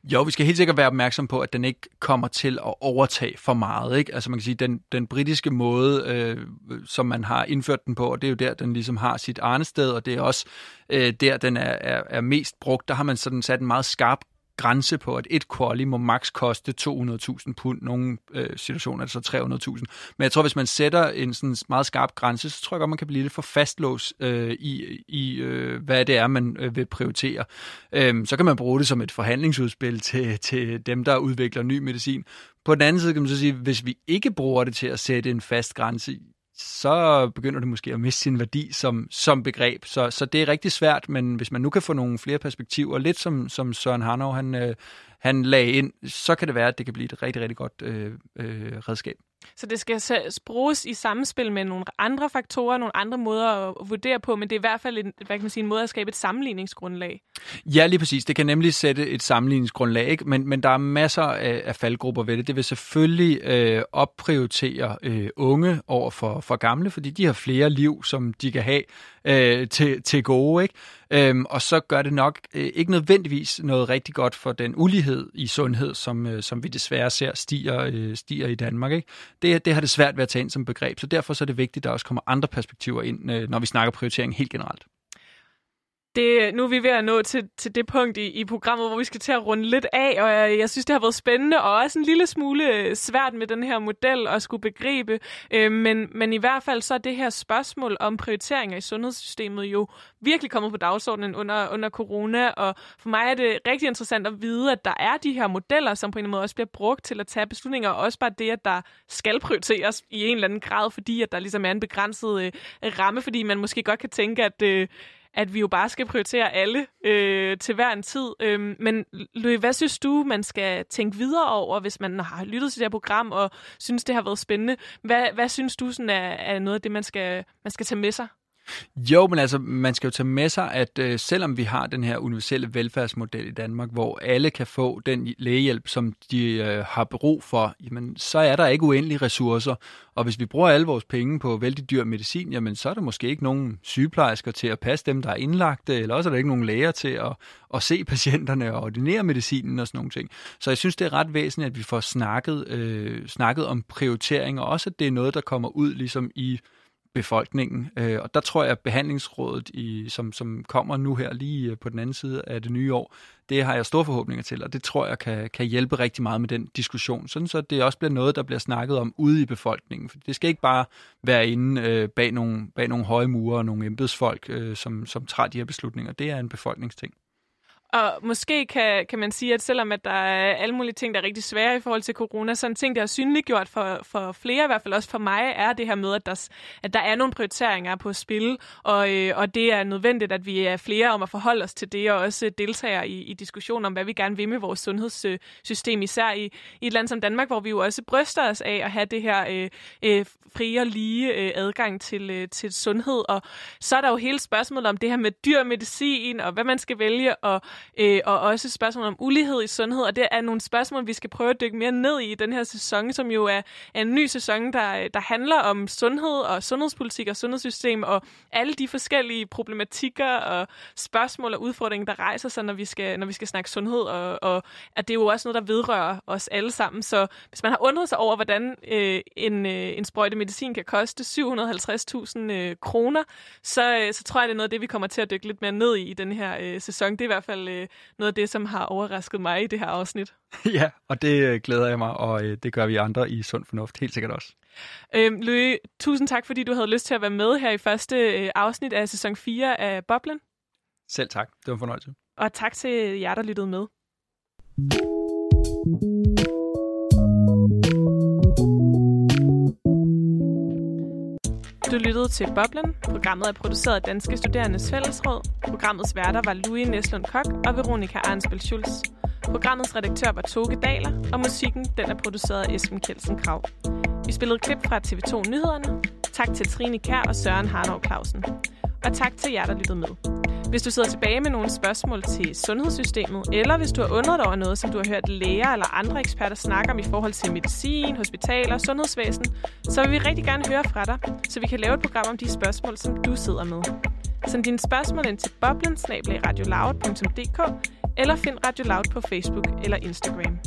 S6: Jo, vi skal helt sikkert være opmærksom på, at den ikke kommer til at overtage for meget. Ikke? Altså man kan sige, den, den britiske måde, øh, som man har indført den på, og det er jo der, den ligesom har sit arnested, og det er også øh, der, den er, er, er mest brugt. Der har man sådan sat en meget skarp grænse på, at et quali må maks koste 200.000 pund. Nogle øh, situationer er det så 300.000. Men jeg tror, hvis man sætter en sådan meget skarp grænse, så tror jeg godt, man kan blive lidt for fastlåst øh, i, i øh, hvad det er, man øh, vil prioritere. Øh, så kan man bruge det som et forhandlingsudspil til, til dem, der udvikler ny medicin. På den anden side kan man så sige, hvis vi ikke bruger det til at sætte en fast grænse, så begynder det måske at miste sin værdi som, som begreb. Så, så det er rigtig svært, men hvis man nu kan få nogle flere perspektiver, lidt som, som Søren Hanov, han, øh, han lagde ind, så kan det være, at det kan blive et rigtig, rigtig godt øh, øh, redskab.
S1: Så det skal bruges i samspil med nogle andre faktorer, nogle andre måder at vurdere på, men det er i hvert fald en, hvad kan man sige, en måde at skabe et sammenligningsgrundlag.
S6: Ja, lige præcis. Det kan nemlig sætte et sammenligningsgrundlag, ikke? Men, men der er masser af, af faldgrupper ved det. Det vil selvfølgelig øh, opprioritere øh, unge over for, for gamle, fordi de har flere liv, som de kan have øh, til, til gode. Ikke? Øhm, og så gør det nok øh, ikke nødvendigvis noget rigtig godt for den ulighed i sundhed, som, øh, som vi desværre ser stiger, øh, stiger i Danmark. Ikke? Det, det har det svært ved at tage ind som begreb, så derfor så er det vigtigt, at der også kommer andre perspektiver ind, øh, når vi snakker prioritering helt generelt
S1: det, nu er vi ved at nå til, til det punkt i, i programmet, hvor vi skal til at runde lidt af, og jeg, jeg synes, det har været spændende og også en lille smule øh, svært med den her model at skulle begribe. Øh, men, men i hvert fald så er det her spørgsmål om prioriteringer i sundhedssystemet jo virkelig kommet på dagsordenen under, under corona, og for mig er det rigtig interessant at vide, at der er de her modeller, som på en eller anden måde også bliver brugt til at tage beslutninger, og også bare det, at der skal prioriteres i en eller anden grad, fordi at der ligesom er en begrænset øh, ramme, fordi man måske godt kan tænke, at... Øh, at vi jo bare skal prioritere alle øh, til hver en tid. Øh, men Louis, hvad synes du, man skal tænke videre over, hvis man har lyttet til det her program og synes, det har været spændende? Hvad, hvad synes du sådan er, er noget af det, man skal, man skal tage med sig?
S6: Jo, men altså, man skal jo tage med sig, at øh, selvom vi har den her universelle velfærdsmodel i Danmark, hvor alle kan få den lægehjælp, som de øh, har brug for, jamen, så er der ikke uendelige ressourcer. Og hvis vi bruger alle vores penge på vældig dyr medicin, jamen, så er der måske ikke nogen sygeplejersker til at passe dem, der er indlagte, øh, eller også er der ikke nogen læger til at, at se patienterne og ordinere medicinen og sådan nogle ting. Så jeg synes, det er ret væsentligt, at vi får snakket, øh, snakket om prioritering, og også at det er noget, der kommer ud ligesom i befolkningen. Øh, og der tror jeg, at behandlingsrådet, i, som, som kommer nu her lige øh, på den anden side af det nye år, det har jeg store forhåbninger til, og det tror jeg kan, kan hjælpe rigtig meget med den diskussion, sådan så det også bliver noget, der bliver snakket om ude i befolkningen. For det skal ikke bare være inde øh, bag, nogle, bag nogle høje mure og nogle embedsfolk, øh, som, som tager de her beslutninger. Det er en befolkningsting.
S1: Og måske kan, kan man sige, at selvom at der er alle mulige ting, der er rigtig svære i forhold til corona, så en ting, der er synliggjort for, for flere, i hvert fald også for mig, er det her med, at der, at der er nogle prioriteringer på spil, og, øh, og det er nødvendigt, at vi er flere om at forholde os til det, og også deltager i, i diskussioner om, hvad vi gerne vil med vores sundhedssystem, især i, i et land som Danmark, hvor vi jo også bryster os af at have det her øh, øh, frie og lige øh, adgang til, øh, til sundhed. Og så er der jo hele spørgsmålet om det her med dyr medicin, og hvad man skal vælge, og øh, og også spørgsmål om ulighed i sundhed, og det er nogle spørgsmål, vi skal prøve at dykke mere ned i i den her sæson, som jo er, er en ny sæson, der, der handler om sundhed og sundhedspolitik og sundhedssystem, og alle de forskellige problematikker og spørgsmål og udfordringer, der rejser sig, når vi skal, når vi skal snakke sundhed, og, og at det er jo også noget, der vedrører os alle sammen. Så hvis man har undret sig over, hvordan øh, en, øh, en sprøjte medicin kan koste 750.000 øh, kroner, så, øh, så tror jeg, det er noget af det, vi kommer til at dykke lidt mere ned i i den her øh, sæson. Det er i hvert fald øh, noget af det, som har overrasket mig i det her afsnit. [laughs]
S6: ja, og det øh, glæder jeg mig, og øh, det gør vi andre i Sund Fornuft helt sikkert også.
S1: Øhm, Louis, tusind tak, fordi du havde lyst til at være med her i første øh, afsnit af sæson 4 af Boblen.
S6: Selv tak. Det var en fornøjelse.
S1: Og tak til jer, der lyttede med. Du lyttede til Boblen. Programmet er produceret af Danske Studerendes Fællesråd. Programmets værter var Louis Neslund Kok og Veronika Arnsbøl Schulz. Programmets redaktør var Toge Daler, og musikken den er produceret af Esben Kjeldsen Krav. Vi spillede klip fra TV2 Nyhederne. Tak til Trine Kær og Søren Harnov Clausen. Og tak til jer, der lyttede med. Hvis du sidder tilbage med nogle spørgsmål til sundhedssystemet, eller hvis du har undret over noget, som du har hørt læger eller andre eksperter snakke om i forhold til medicin, hospitaler og sundhedsvæsen, så vil vi rigtig gerne høre fra dig, så vi kan lave et program om de spørgsmål, som du sidder med. Send dine spørgsmål ind til boblen eller find Radio Loud på Facebook eller Instagram.